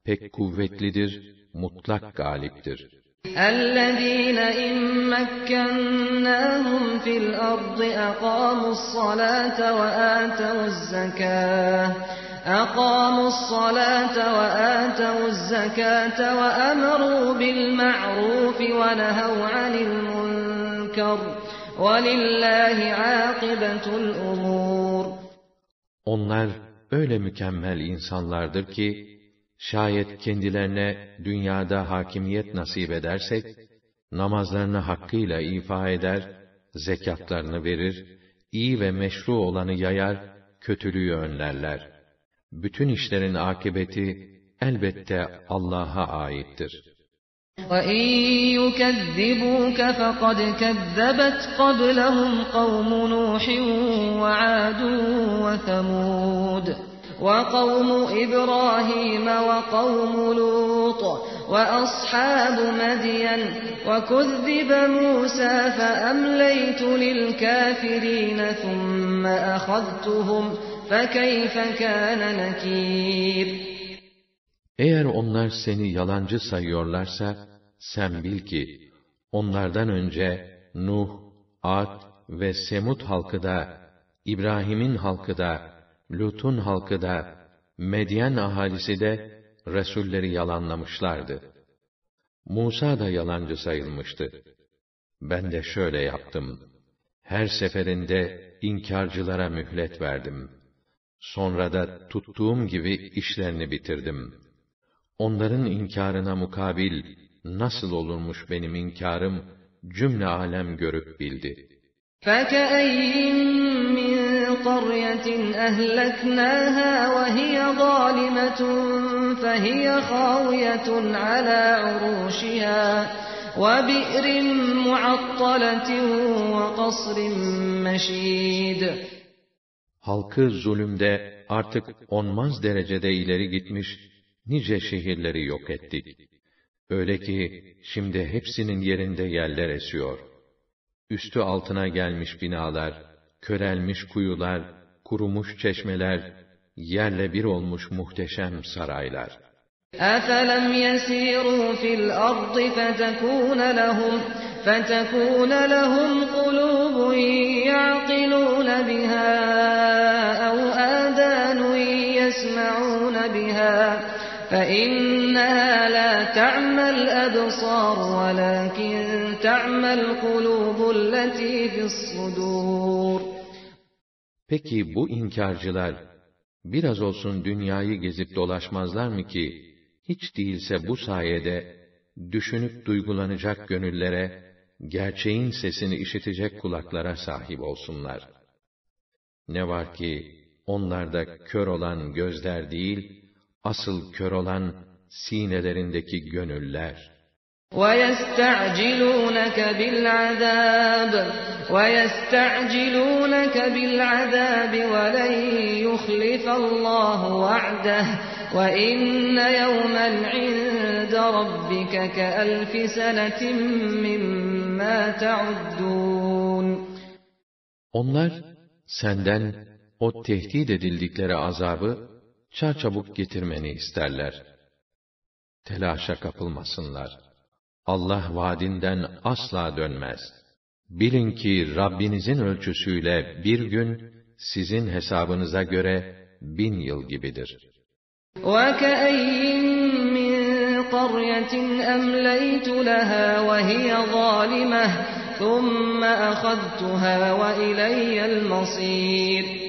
pek kuvvetlidir, mutlak galiptir. الذين إن مكناهم في الأرض أقاموا الصلاة وآتوا الزكاة أقاموا الصلاة وآتوا الزكاة وأمروا بالمعروف ونهوا عن المنكر ولله عاقبة الأمور onlar öyle mükemmel insanlardır ki, şayet kendilerine dünyada hakimiyet nasip edersek, namazlarını hakkıyla ifa eder, zekatlarını verir, iyi ve meşru olanı yayar, kötülüğü önlerler. Bütün işlerin akıbeti elbette Allah'a aittir. وَإِن يُكَذِّبُوكَ فَقَدْ كَذَّبَتْ قَبْلَهُمْ قَوْمُ نُوحٍ وَعَادٌ وَثَمُودُ وَقَوْمُ إِبْرَاهِيمَ وَقَوْمُ لُوطٍ وَأَصْحَابُ مَدْيَنَ وَكُذِّبَ مُوسَى فَأَمْلَيْتُ لِلْكَافِرِينَ ثُمَّ أَخَذْتُهُمْ فَكَيْفَ كَانَ نَكِيرِ Eğer onlar seni yalancı sayıyorlarsa, sen bil ki, onlardan önce Nuh, Ad ve Semud halkı da, İbrahim'in halkı da, Lut'un halkı da, Medyen ahalisi de, Resulleri yalanlamışlardı. Musa da yalancı sayılmıştı. Ben de şöyle yaptım. Her seferinde inkarcılara mühlet verdim. Sonra da tuttuğum gibi işlerini bitirdim. Onların inkarına mukabil nasıl olurmuş benim inkarım cümle alem görüp bildi. فَكَأَيِّن مِّن قَرْيَةٍ أَهْلَكْنَاهَا وَهِيَ ظَالِمَةٌ فَهِيَ خَاوِيَةٌ عَلَى عُرُوشِهَا وَبِئْرٍ مُّعَطَّلَةٍ وَقَصْرٍ مَّشِيدٍ Halkı zulümde artık onmaz derecede ileri gitmiş, nice şehirleri yok ettik. Öyle ki, şimdi hepsinin yerinde yerler esiyor. Üstü altına gelmiş binalar, körelmiş kuyular, kurumuş çeşmeler, yerle bir olmuş muhteşem saraylar. أَفَلَمْ يَسِيرُوا فِي الْأَرْضِ فَتَكُونَ لَهُمْ فَتَكُونَ لَهُمْ قُلُوبٌ يَعْقِلُونَ بِهَا أَوْ آذَانٌ يَسْمَعُونَ بِهَا فَإِنَّهَا لَا تَعْمَى الْأَبْصَارُ وَلَكِنْ تَعْمَى الْقُلُوبُ الَّتِي فِي الصُّدُورِ Peki bu inkarcılar, biraz olsun dünyayı gezip dolaşmazlar mı ki, hiç değilse bu sayede, düşünüp duygulanacak gönüllere, gerçeğin sesini işitecek kulaklara sahip olsunlar. Ne var ki, onlarda kör olan gözler değil, asıl kör olan sinelerindeki gönüller. وَيَسْتَعْجِلُونَكَ بِالْعَذَابِ وَيَسْتَعْجِلُونَكَ بِالْعَذَابِ وَلَنْ يُخْلِفَ اللَّهُ وَعْدَهُ وَإِنَّ يَوْمًا عِندَ رَبِّكَ كَأَلْفِ سَنَةٍ مِّمَّا تَعُدُّونَ Onlar senden o tehdit edildikleri azabı çarçabuk getirmeni isterler. Telaşa kapılmasınlar. Allah vaadinden asla dönmez. Bilin ki Rabbinizin ölçüsüyle bir gün sizin hesabınıza göre bin yıl gibidir. وَكَأَيِّن مِّن قَرْيَةٍ أَمْلَيْتُ لَهَا وَهِيَ ظَالِمَةٌ ثُمَّ أَخَذْتُهَا وَإِلَيَّ الْمَصِيرُ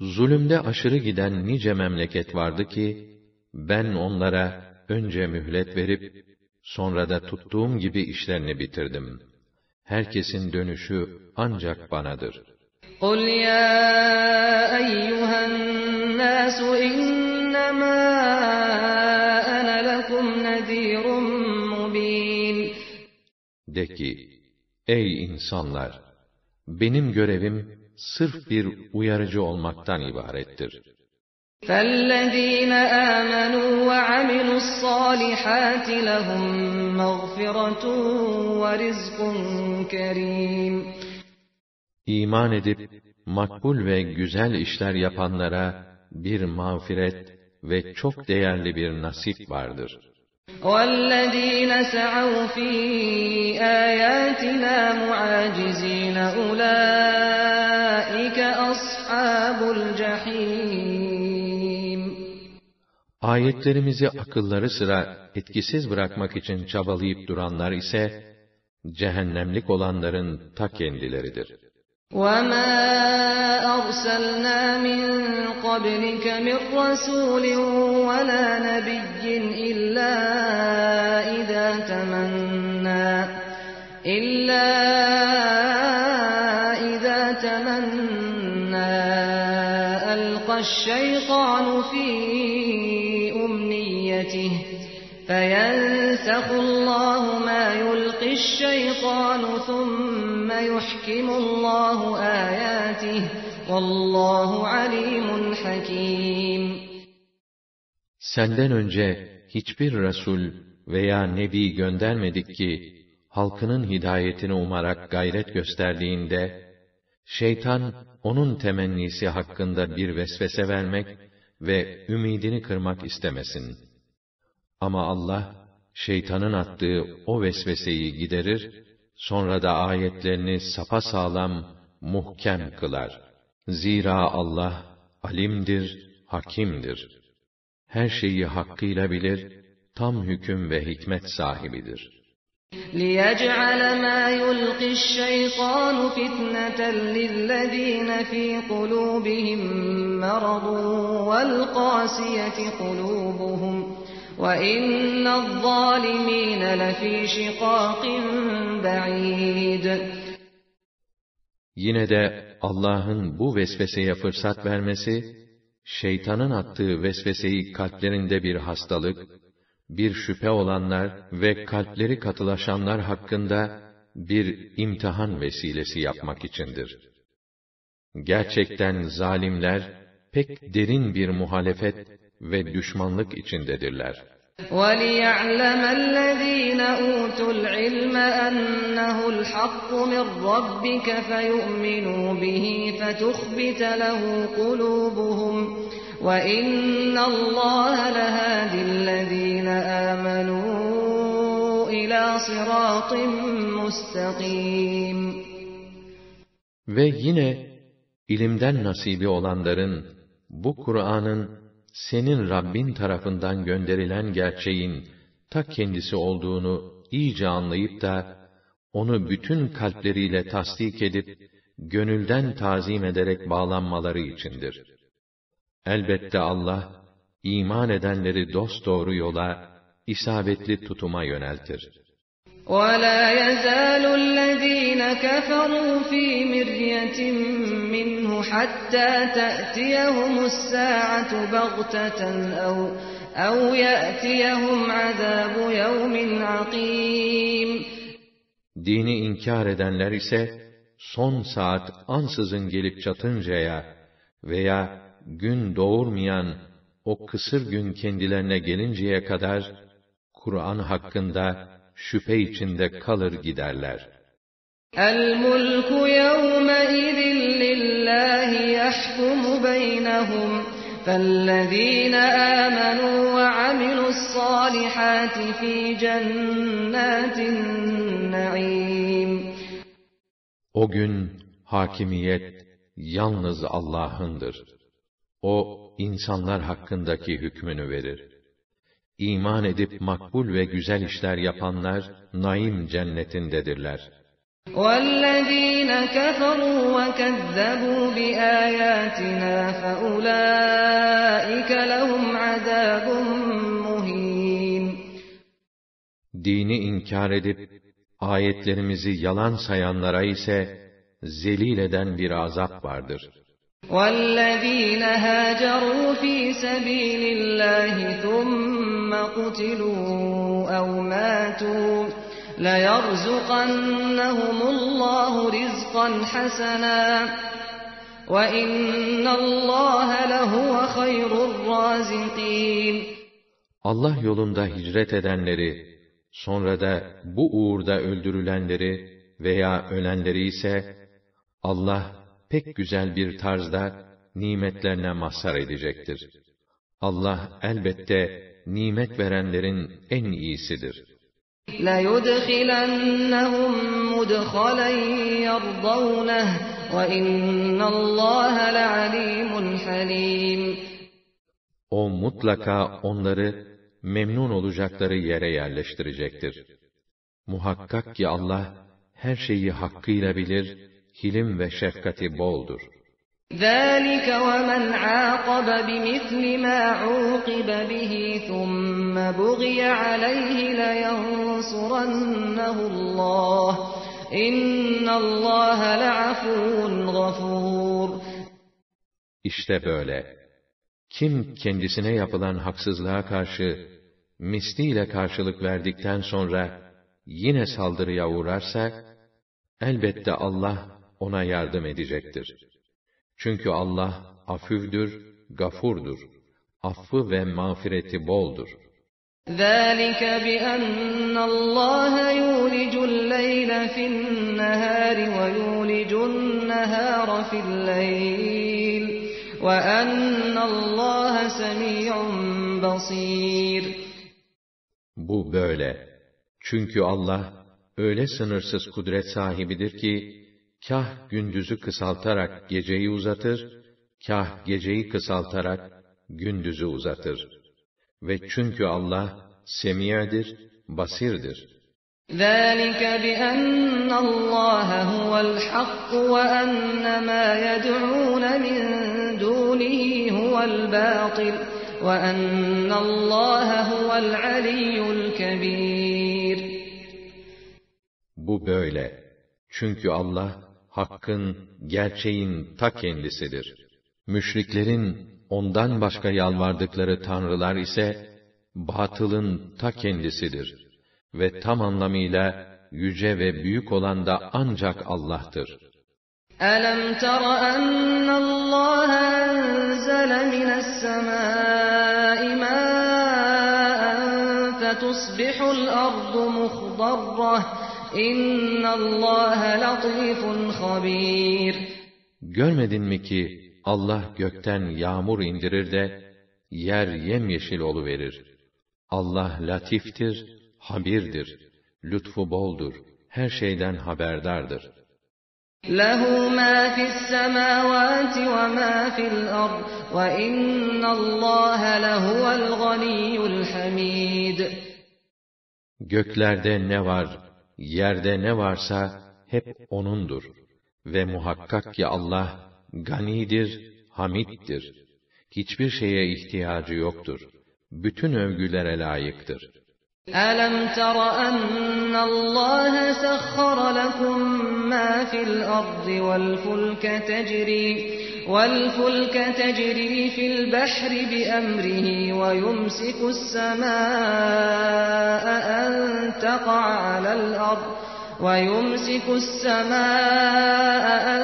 Zulümde aşırı giden nice memleket vardı ki, ben onlara önce mühlet verip, sonra da tuttuğum gibi işlerini bitirdim. Herkesin dönüşü ancak banadır. قُلْ يَا أَيُّهَا النَّاسُ إِنَّمَا أَنَا لَكُمْ نَذِيرٌ مُّبِينٌ De ki, ey insanlar! Benim görevim, sırf bir uyarıcı olmaktan ibarettir. فَالَّذ۪ينَ آمَنُوا وَعَمِلُوا الصَّالِحَاتِ لَهُمْ مَغْفِرَةٌ وَرِزْقٌ كَرِيمٌ İman edip, makbul ve güzel işler yapanlara bir mağfiret ve çok değerli bir nasip vardır. وَالَّذ۪ينَ سَعَوْا ف۪ي آيَاتِنَا مُعَاجِز۪ينَ أُولَٰئِكَ أَصْحَابُ الْجَح۪يمِ Ayetlerimizi akılları sıra etkisiz bırakmak için çabalayıp duranlar ise, cehennemlik olanların ta kendileridir. وَمَا أَرْسَلْنَا مِن قَبْلِكَ مِن رَّسُولٍ وَلَا نَبِيٍّ إِلَّا إِذَا تَمَنَّىٰ إِلَّا إِذَا تَمَنَّىٰ أَلْقَى الشَّيْطَانُ فِي أُمْنِيَّتِهِ فَيَنسَخُ اللَّهُ الشَّيْطَانُ ثُمَّ يُحْكِمُ اللَّهُ آيَاتِهِ وَاللّٰهُ عَلِيمٌ حَكِيمٌ Senden önce hiçbir Resul veya Nebi göndermedik ki, halkının hidayetini umarak gayret gösterdiğinde, şeytan onun temennisi hakkında bir vesvese vermek ve ümidini kırmak istemesin. Ama Allah, şeytanın attığı o vesveseyi giderir, sonra da ayetlerini sapa sağlam, muhkem kılar. Zira Allah, alimdir, hakimdir. Her şeyi hakkıyla bilir, tam hüküm ve hikmet sahibidir. لِيَجْعَلَ مَا يُلْقِي الشَّيْطَانُ فِتْنَةً لِلَّذ۪ينَ ف۪ي قُلُوبِهِم مَّرَضٌ وَالْقَاسِيَةِ قُلُوبُهُمْ وَإِنَّ الظَّالِم۪ينَ لَف۪ي شِقَاقٍ بَعِيدٍ Yine de Allah'ın bu vesveseye fırsat vermesi, şeytanın attığı vesveseyi kalplerinde bir hastalık, bir şüphe olanlar ve kalpleri katılaşanlar hakkında bir imtihan vesilesi yapmak içindir. Gerçekten zalimler pek derin bir muhalefet ve düşmanlık içindedirler. وَلِيَعْلَمَ الَّذ۪ينَ أُوتُوا الْعِلْمَ أَنَّهُ الْحَقُّ مِنْ رَبِّكَ فَيُؤْمِنُوا بِهِ فَتُخْبِتَ لَهُ قُلُوبُهُمْ وَإِنَّ اللّٰهَ لَهَادِ الَّذ۪ينَ آمَنُوا إِلَى صِرَاطٍ مُسْتَقِيمٍ Ve yine ilimden nasibi olanların bu Kur'an'ın senin Rabbin tarafından gönderilen gerçeğin ta kendisi olduğunu iyice anlayıp da onu bütün kalpleriyle tasdik edip gönülden tazim ederek bağlanmaları içindir. Elbette Allah, iman edenleri dosdoğru yola, isabetli tutuma yöneltir. وَلَا يَزَالُ الَّذ۪ينَ كَفَرُوا ف۪ي مِرْيَةٍ مِّنْهُ حَتَّى تَأْتِيَهُمُ السَّاعَةُ بَغْتَةً اَوْ اَوْ يَأْتِيَهُمْ عَذَابُ يَوْمٍ عَقِيمٍ Dini inkar edenler ise, son saat ansızın gelip çatıncaya veya gün doğurmayan o kısır gün kendilerine gelinceye kadar, Kur'an hakkında şüphe içinde kalır giderler. الْمُلْكُ يَوْمَئِذٍ لِلَّهِ يَحْكُمُ بَيْنَهُمْ فَالَّذ۪ينَ آمَنُوا وَعَمِلُوا الصَّالِحَاتِ ف۪ي جَنَّاتِ النَّعِيمِ O gün hakimiyet yalnız Allah'ındır. O insanlar hakkındaki hükmünü verir. İman edip makbul ve güzel işler yapanlar naim cennetindedirler. وَالَّذ۪ينَ كَفَرُوا وَكَذَّبُوا بِآيَاتِنَا فَأُولَٰئِكَ لَهُمْ عَذَابٌ مُهِينٌ Dini inkar edip, ayetlerimizi yalan sayanlara ise, zelil eden bir azap vardır. وَالَّذ۪ينَ هَاجَرُوا ف۪ي سَب۪يلِ اللّٰهِ ثُمَّ قُتِلُوا اَوْ مَاتُوا لَيَرْزُقَنَّهُمُ اللّٰهُ رِزْقًا حَسَنًا وَاِنَّ اللّٰهَ لَهُوَ خَيْرُ الرَّازِقِينَ Allah yolunda hicret edenleri, sonra da bu uğurda öldürülenleri veya ölenleri ise, Allah pek güzel bir tarzda nimetlerine mazhar edecektir. Allah elbette nimet verenlerin en iyisidir. لَيُدْخِلَنَّهُمْ مُدْخَلًا يَرْضَوْنَهُ وَاِنَّ اللّٰهَ لَعَلِيمٌ حَلِيمٌ O mutlaka onları memnun olacakları yere yerleştirecektir. Muhakkak ki Allah her şeyi hakkıyla bilir, hilim ve şefkati boldur. ذَٰلِكَ وَمَنْ عَاقَبَ بِمِثْلِ مَا عُوقِبَ بِهِ ثُمَّ بُغِيَ عَلَيْهِ لَيَنْصُرَنَّهُ اللّٰهُ اِنَّ اللّٰهَ لَعَفُوٌّ غَفُورٌ İşte böyle. Kim kendisine yapılan haksızlığa karşı misliyle karşılık verdikten sonra yine saldırıya uğrarsa, elbette Allah ona yardım edecektir. Çünkü Allah afüvdür, gafurdur. Affı ve mağfireti boldur. ذَٰلِكَ بِأَنَّ اللّٰهَ يُولِجُ اللَّيْلَ فِي النَّهَارِ وَيُولِجُ النَّهَارَ فِي اللَّيْلِ وَأَنَّ اللّٰهَ سَمِيعٌ بَصِيرٌ Bu böyle. Çünkü Allah öyle sınırsız kudret sahibidir ki, kah gündüzü kısaltarak geceyi uzatır, kah geceyi kısaltarak gündüzü uzatır. Ve çünkü Allah semiyedir, basirdir. ذَٰلِكَ بِأَنَّ اللّٰهَ هُوَ الْحَقُّ وَأَنَّ مَا يَدْعُونَ مِن دُونِهِ هُوَ الْبَاطِلُ وَأَنَّ اللّٰهَ هُوَ الْعَلِيُّ الْكَبِيرُ Bu böyle. Çünkü Allah, hakkın, gerçeğin ta kendisidir. Müşriklerin ondan başka yalvardıkları tanrılar ise, batılın ta kendisidir. Ve tam anlamıyla yüce ve büyük olan da ancak Allah'tır. أَلَمْ تَرَ أَنَّ اللّٰهَ أَنزَلَ مِنَ السَّمَاءِ مَاءً فَتُصْبِحُ الْأَرْضُ مُخْضَرَّةً Görmedin mi ki Allah gökten yağmur indirir de yer yemyeşil olu verir. Allah latiftir, habirdir. Lütfu boldur. Her şeyden haberdardır. Lehu ma fis semavati ve ma fil ard ve innallâhe lehuvel ganiyyul. Göklerde ne var, yerde ne varsa hep O'nundur. Ve muhakkak ki Allah, ganidir, hamiddir. Hiçbir şeye ihtiyacı yoktur. Bütün övgülere layıktır. أَلَمْ تَرَ أَنَّ اللَّهَ سَخَّرَ لَكُم مَّا فِي الْأَرْضِ وَالْفُلْكَ تَجْرِي وَالْفُلْكَ تَجْرِي فِي الْبَحْرِ بِأَمْرِهِ وَيُمْسِكُ السَّمَاءَ أَن تَقَعَ عَلَى الْأَرْضِ وَيُمْسِكُ السَّمَاءَ أَن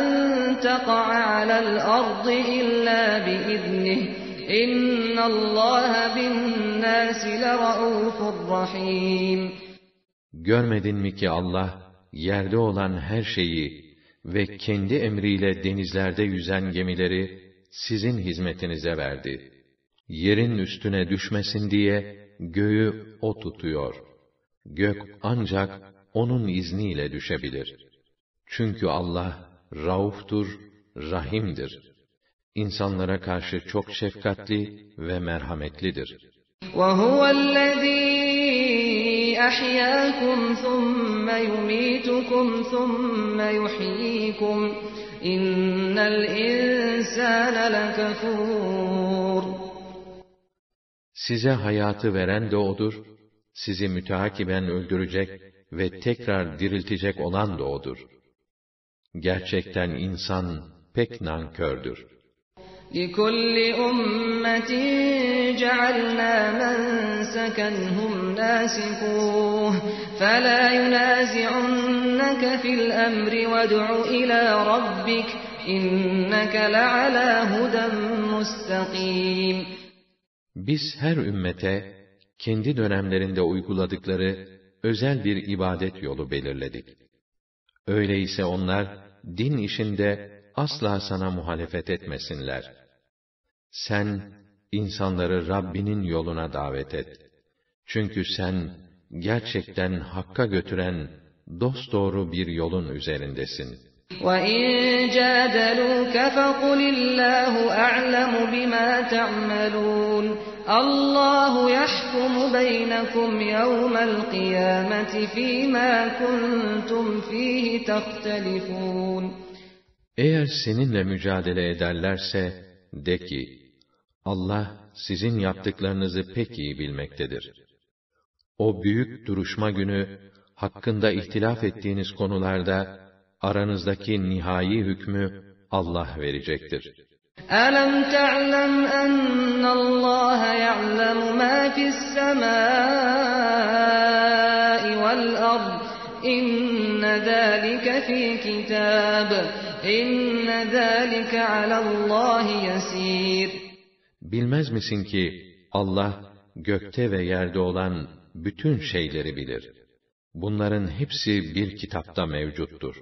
تَقَعَ عَلَى الْأَرْضِ إِلَّا بِإِذْنِهِ إِنَّ اللَّهَ بِالنَّاسِ لَرَءُوفٌ رَحِيمٌ. Görmedin mi ki Allah, yerde olan her şeyi ve kendi emriyle denizlerde yüzen gemileri sizin hizmetinize verdi. Yerin üstüne düşmesin diye göğü o tutuyor. Gök ancak onun izniyle düşebilir. Çünkü Allah rauftur, rahimdir. İnsanlara karşı çok şefkatli ve merhametlidir. وَهُوَ الَّذِي أَحْيَاكُمْ ثُمَّ يُمِيتُكُمْ ثُمَّ يُحْيِيكُمْ إِنَّ الْإِنسَانَ لَكَفُورٌ Size hayatı veren de O'dur, sizi müteakiben öldürecek ve tekrar diriltecek olan da O'dur. Gerçekten insan pek nankördür. لِكُلِّ أُمَّةٍ جَعَلْنَا مَنسَكًا هُمْ نَاسِكُوهُ فَلَا يُنَازِعُنَّكَ فِي الْأَمْرِ وَادْعُ إِلَى رَبِّكَ إِنَّكَ لَعَلَى هُدًى مُسْتَقِيمٍ Biz her ümmete, kendi dönemlerinde uyguladıkları özel bir ibadet yolu belirledik. Öyleyse onlar, din işinde asla sana muhalefet etmesinler. Sen, insanları Rabbinin yoluna davet et. Çünkü sen, gerçekten Hakk'a götüren, dosdoğru bir yolun üzerindesin. وَإِن جَادَلُوكَ فَقُلِ اللَّهُ أَعْلَمُ بِمَا تَعْمَلُونَ اللَّهُ يَحْكُمُ بَيْنَكُمْ يَوْمَ الْقِيَامَةِ فِيمَا كُنتُمْ فِيهِ تَخْتَلِفُونَ Eğer seninle mücadele ederlerse, de ki, Allah sizin yaptıklarınızı pek iyi bilmektedir. O büyük duruşma günü, hakkında ihtilaf ettiğiniz konularda, aranızdaki nihai hükmü Allah verecektir. أَلَمْ تَعْلَمْ أَنَّ اللَّهَ يَعْلَمُ مَا فِي السَّمَاءِ وَالْأَرْضِ إِنَّ ذَلِكَ فِي كِتَابٍ إِنَّ ذَلِكَ عَلَى اللَّهِ يَسِيرٌ Bilmez misin ki Allah gökte ve yerde olan bütün şeyleri bilir. Bunların hepsi bir kitapta mevcuttur.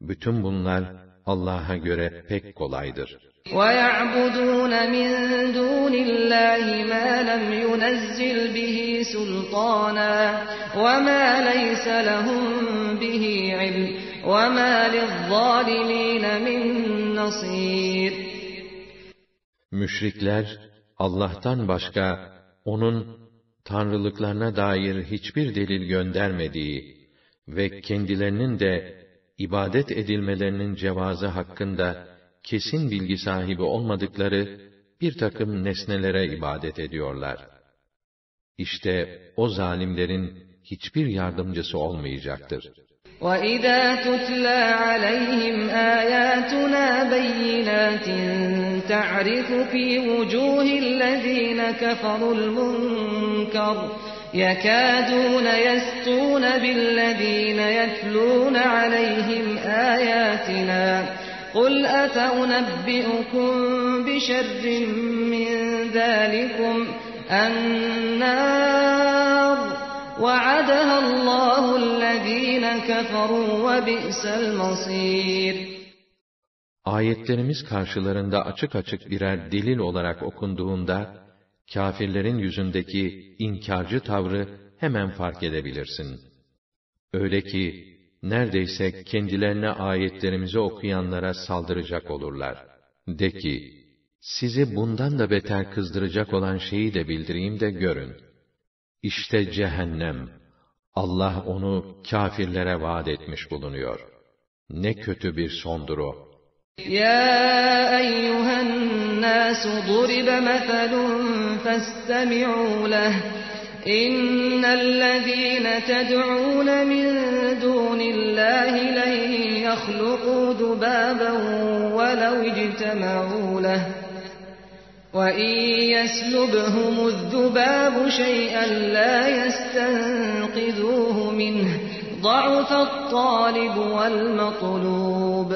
Bütün bunlar Allah'a göre pek kolaydır. وَيَعْبُدُونَ مِن دُونِ اللَّهِ مَا لَمْ يُنَزِّلْ بِهِ سُلْطَانًا وَمَا لَيْسَ لَهُم بِهِ عِلْمٌ وَمَا لِلظَّالِمِينَ مِن نَّصِيرٍ Müşrikler, Allah'tan başka, O'nun tanrılıklarına dair hiçbir delil göndermediği ve kendilerinin de ibadet edilmelerinin cevazı hakkında kesin bilgi sahibi olmadıkları bir takım nesnelere ibadet ediyorlar. İşte o zalimlerin hiçbir yardımcısı olmayacaktır. وَإِذَا تُتْلَى عَلَيْهِمْ آيَاتُنَا بَيِّنَاتٍ تَعْرِفُ فِي وُجُوهِ الَّذِينَ كَفَرُوا الْمُنكَرَ يَكَادُونَ يَسْطُونَ بِالَّذِينَ يَتْلُونَ عَلَيْهِمْ آيَاتِنَا قُلْ أَفَأُنَبِّئُكُم بِشَرٍّ مِّن ذَٰلِكُمْ النَّارُ وَعَدَهَا اللَّهُ الَّذِينَ كَفَرُوا وَبِئْسَ الْمَصِيرُ Ayetlerimiz karşılarında açık açık birer delil olarak okunduğunda, kâfirlerin yüzündeki inkarcı tavrı hemen fark edebilirsin. Öyle ki, neredeyse kendilerine ayetlerimizi okuyanlara saldıracak olurlar. De ki, sizi bundan da beter kızdıracak olan şeyi de bildireyim de görün. İşte cehennem, Allah onu kâfirlere vaat etmiş bulunuyor. Ne kötü bir sondur o. يا أيها الناس ضرب مثل فاستمعوا له إن الذين تدعون من دون الله لن يخلقوا ذبابا ولو اجتمعوا له وَإِنْ يَسْلُبْهُمُ الذُّبَابُ شَيْئًا لَا يَسْتَنْقِذُوهُ مِنْهُ ضَعُفَ الطَّالِبُ وَالْمَطْلُوبُ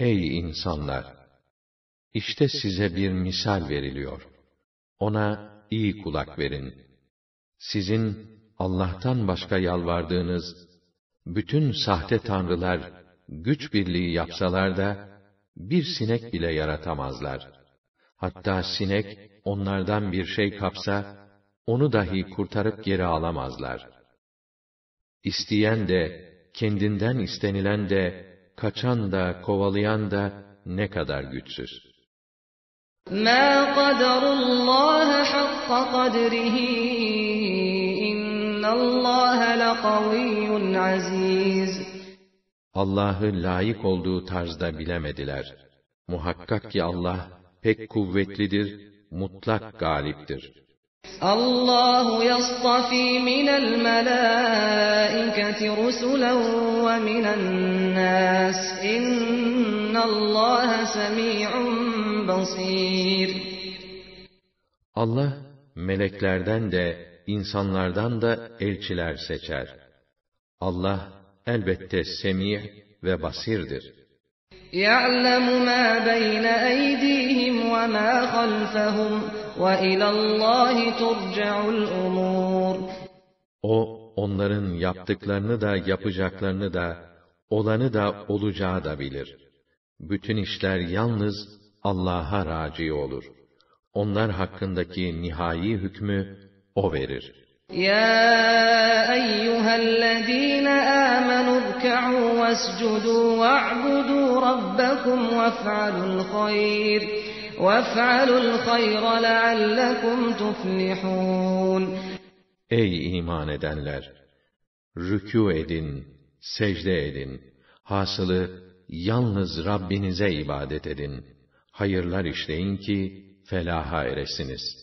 Ey insanlar! İşte size bir misal veriliyor. Ona iyi kulak verin. Sizin Allah'tan başka yalvardığınız bütün sahte tanrılar güç birliği yapsalar da bir sinek bile yaratamazlar. Hatta sinek onlardan bir şey kapsa, onu dahi kurtarıp geri alamazlar. İsteyen de, kendinden istenilen de, kaçan da, kovalayan da ne kadar güçsüz. مَا قَدَرُ اللّٰهَ حَقَّ قَدْرِهِ اِنَّ اللّٰهَ لَقَوِيٌّ عَز۪يزٌ Allah'ı layık olduğu tarzda bilemediler. Muhakkak ki Allah, pek kuvvetlidir, mutlak galiptir. Allahu yastafi minel melaiketi rusulen ve minen nas. İnnallaha semi'un basir. Allah meleklerden de insanlardan da elçiler seçer. Allah elbette semih ve basirdir. يَعْلَمُ مَا بَيْنَ أَيْدِيهِمْ وَمَا خَلْفَهُمْ وَإِلَى اللّٰهِ تُرْجَعُ الْأُمُورِ O, onların yaptıklarını da yapacaklarını da, olanı da olacağı da bilir. Bütün işler yalnız Allah'a raci olur. Onlar hakkındaki nihai hükmü O verir. يا أيها الذين آمنوا اركعوا واسجدوا واعبدوا ربكم وافعلوا الخير وافعلوا الخير لعلكم تفلحون Ey iman edenler! Rükû edin, secde edin. Hasılı yalnız Rabbinize ibadet edin. Hayırlar işleyin ki felaha eresiniz.''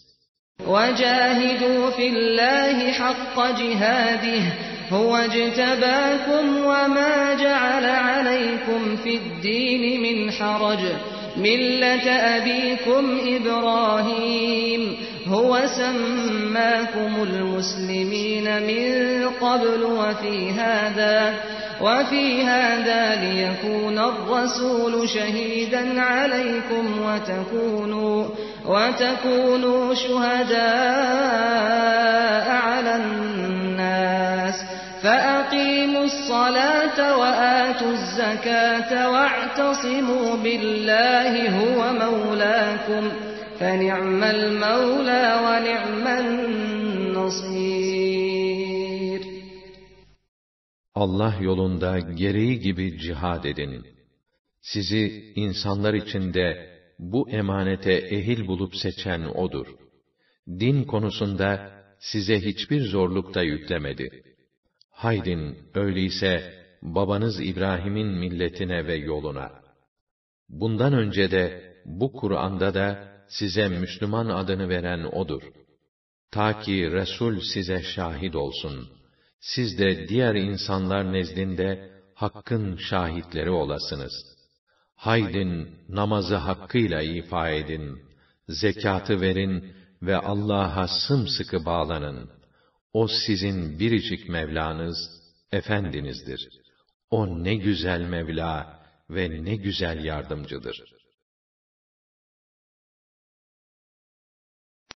وجاهدوا في الله حق جهاده هو اجتباكم وما جعل عليكم في الدين من حرج ملة أبيكم إبراهيم. هو سماكم المسلمين من قبل وفي هذا وفي هذا ليكون الرسول شهيدا عليكم وتكونوا وتكونوا شهداء على الناس. فأقيموا الصلاة وآتوا الزكاة واعتصموا بالله هو مولاكم. فنعم المولى ونعم النصير Allah yolunda gereği gibi cihad edin. Sizi insanlar içinde bu emanete ehil bulup seçen O'dur. Din konusunda size hiçbir zorluk da yüklemedi. Haydin, öyleyse, babanız İbrahim'in milletine ve yoluna. Bundan önce de, bu Kur'an'da da, size Müslüman adını veren O'dur. Ta ki Resul size şahit olsun. Siz de diğer insanlar nezdinde, Hakk'ın şahitleri olasınız.'' Haydin namazı hakkıyla ifa edin, zekatı verin ve Allah'a sımsıkı bağlanın. O sizin biricik Mevlanız, Efendinizdir. O ne güzel Mevla ve ne güzel yardımcıdır.''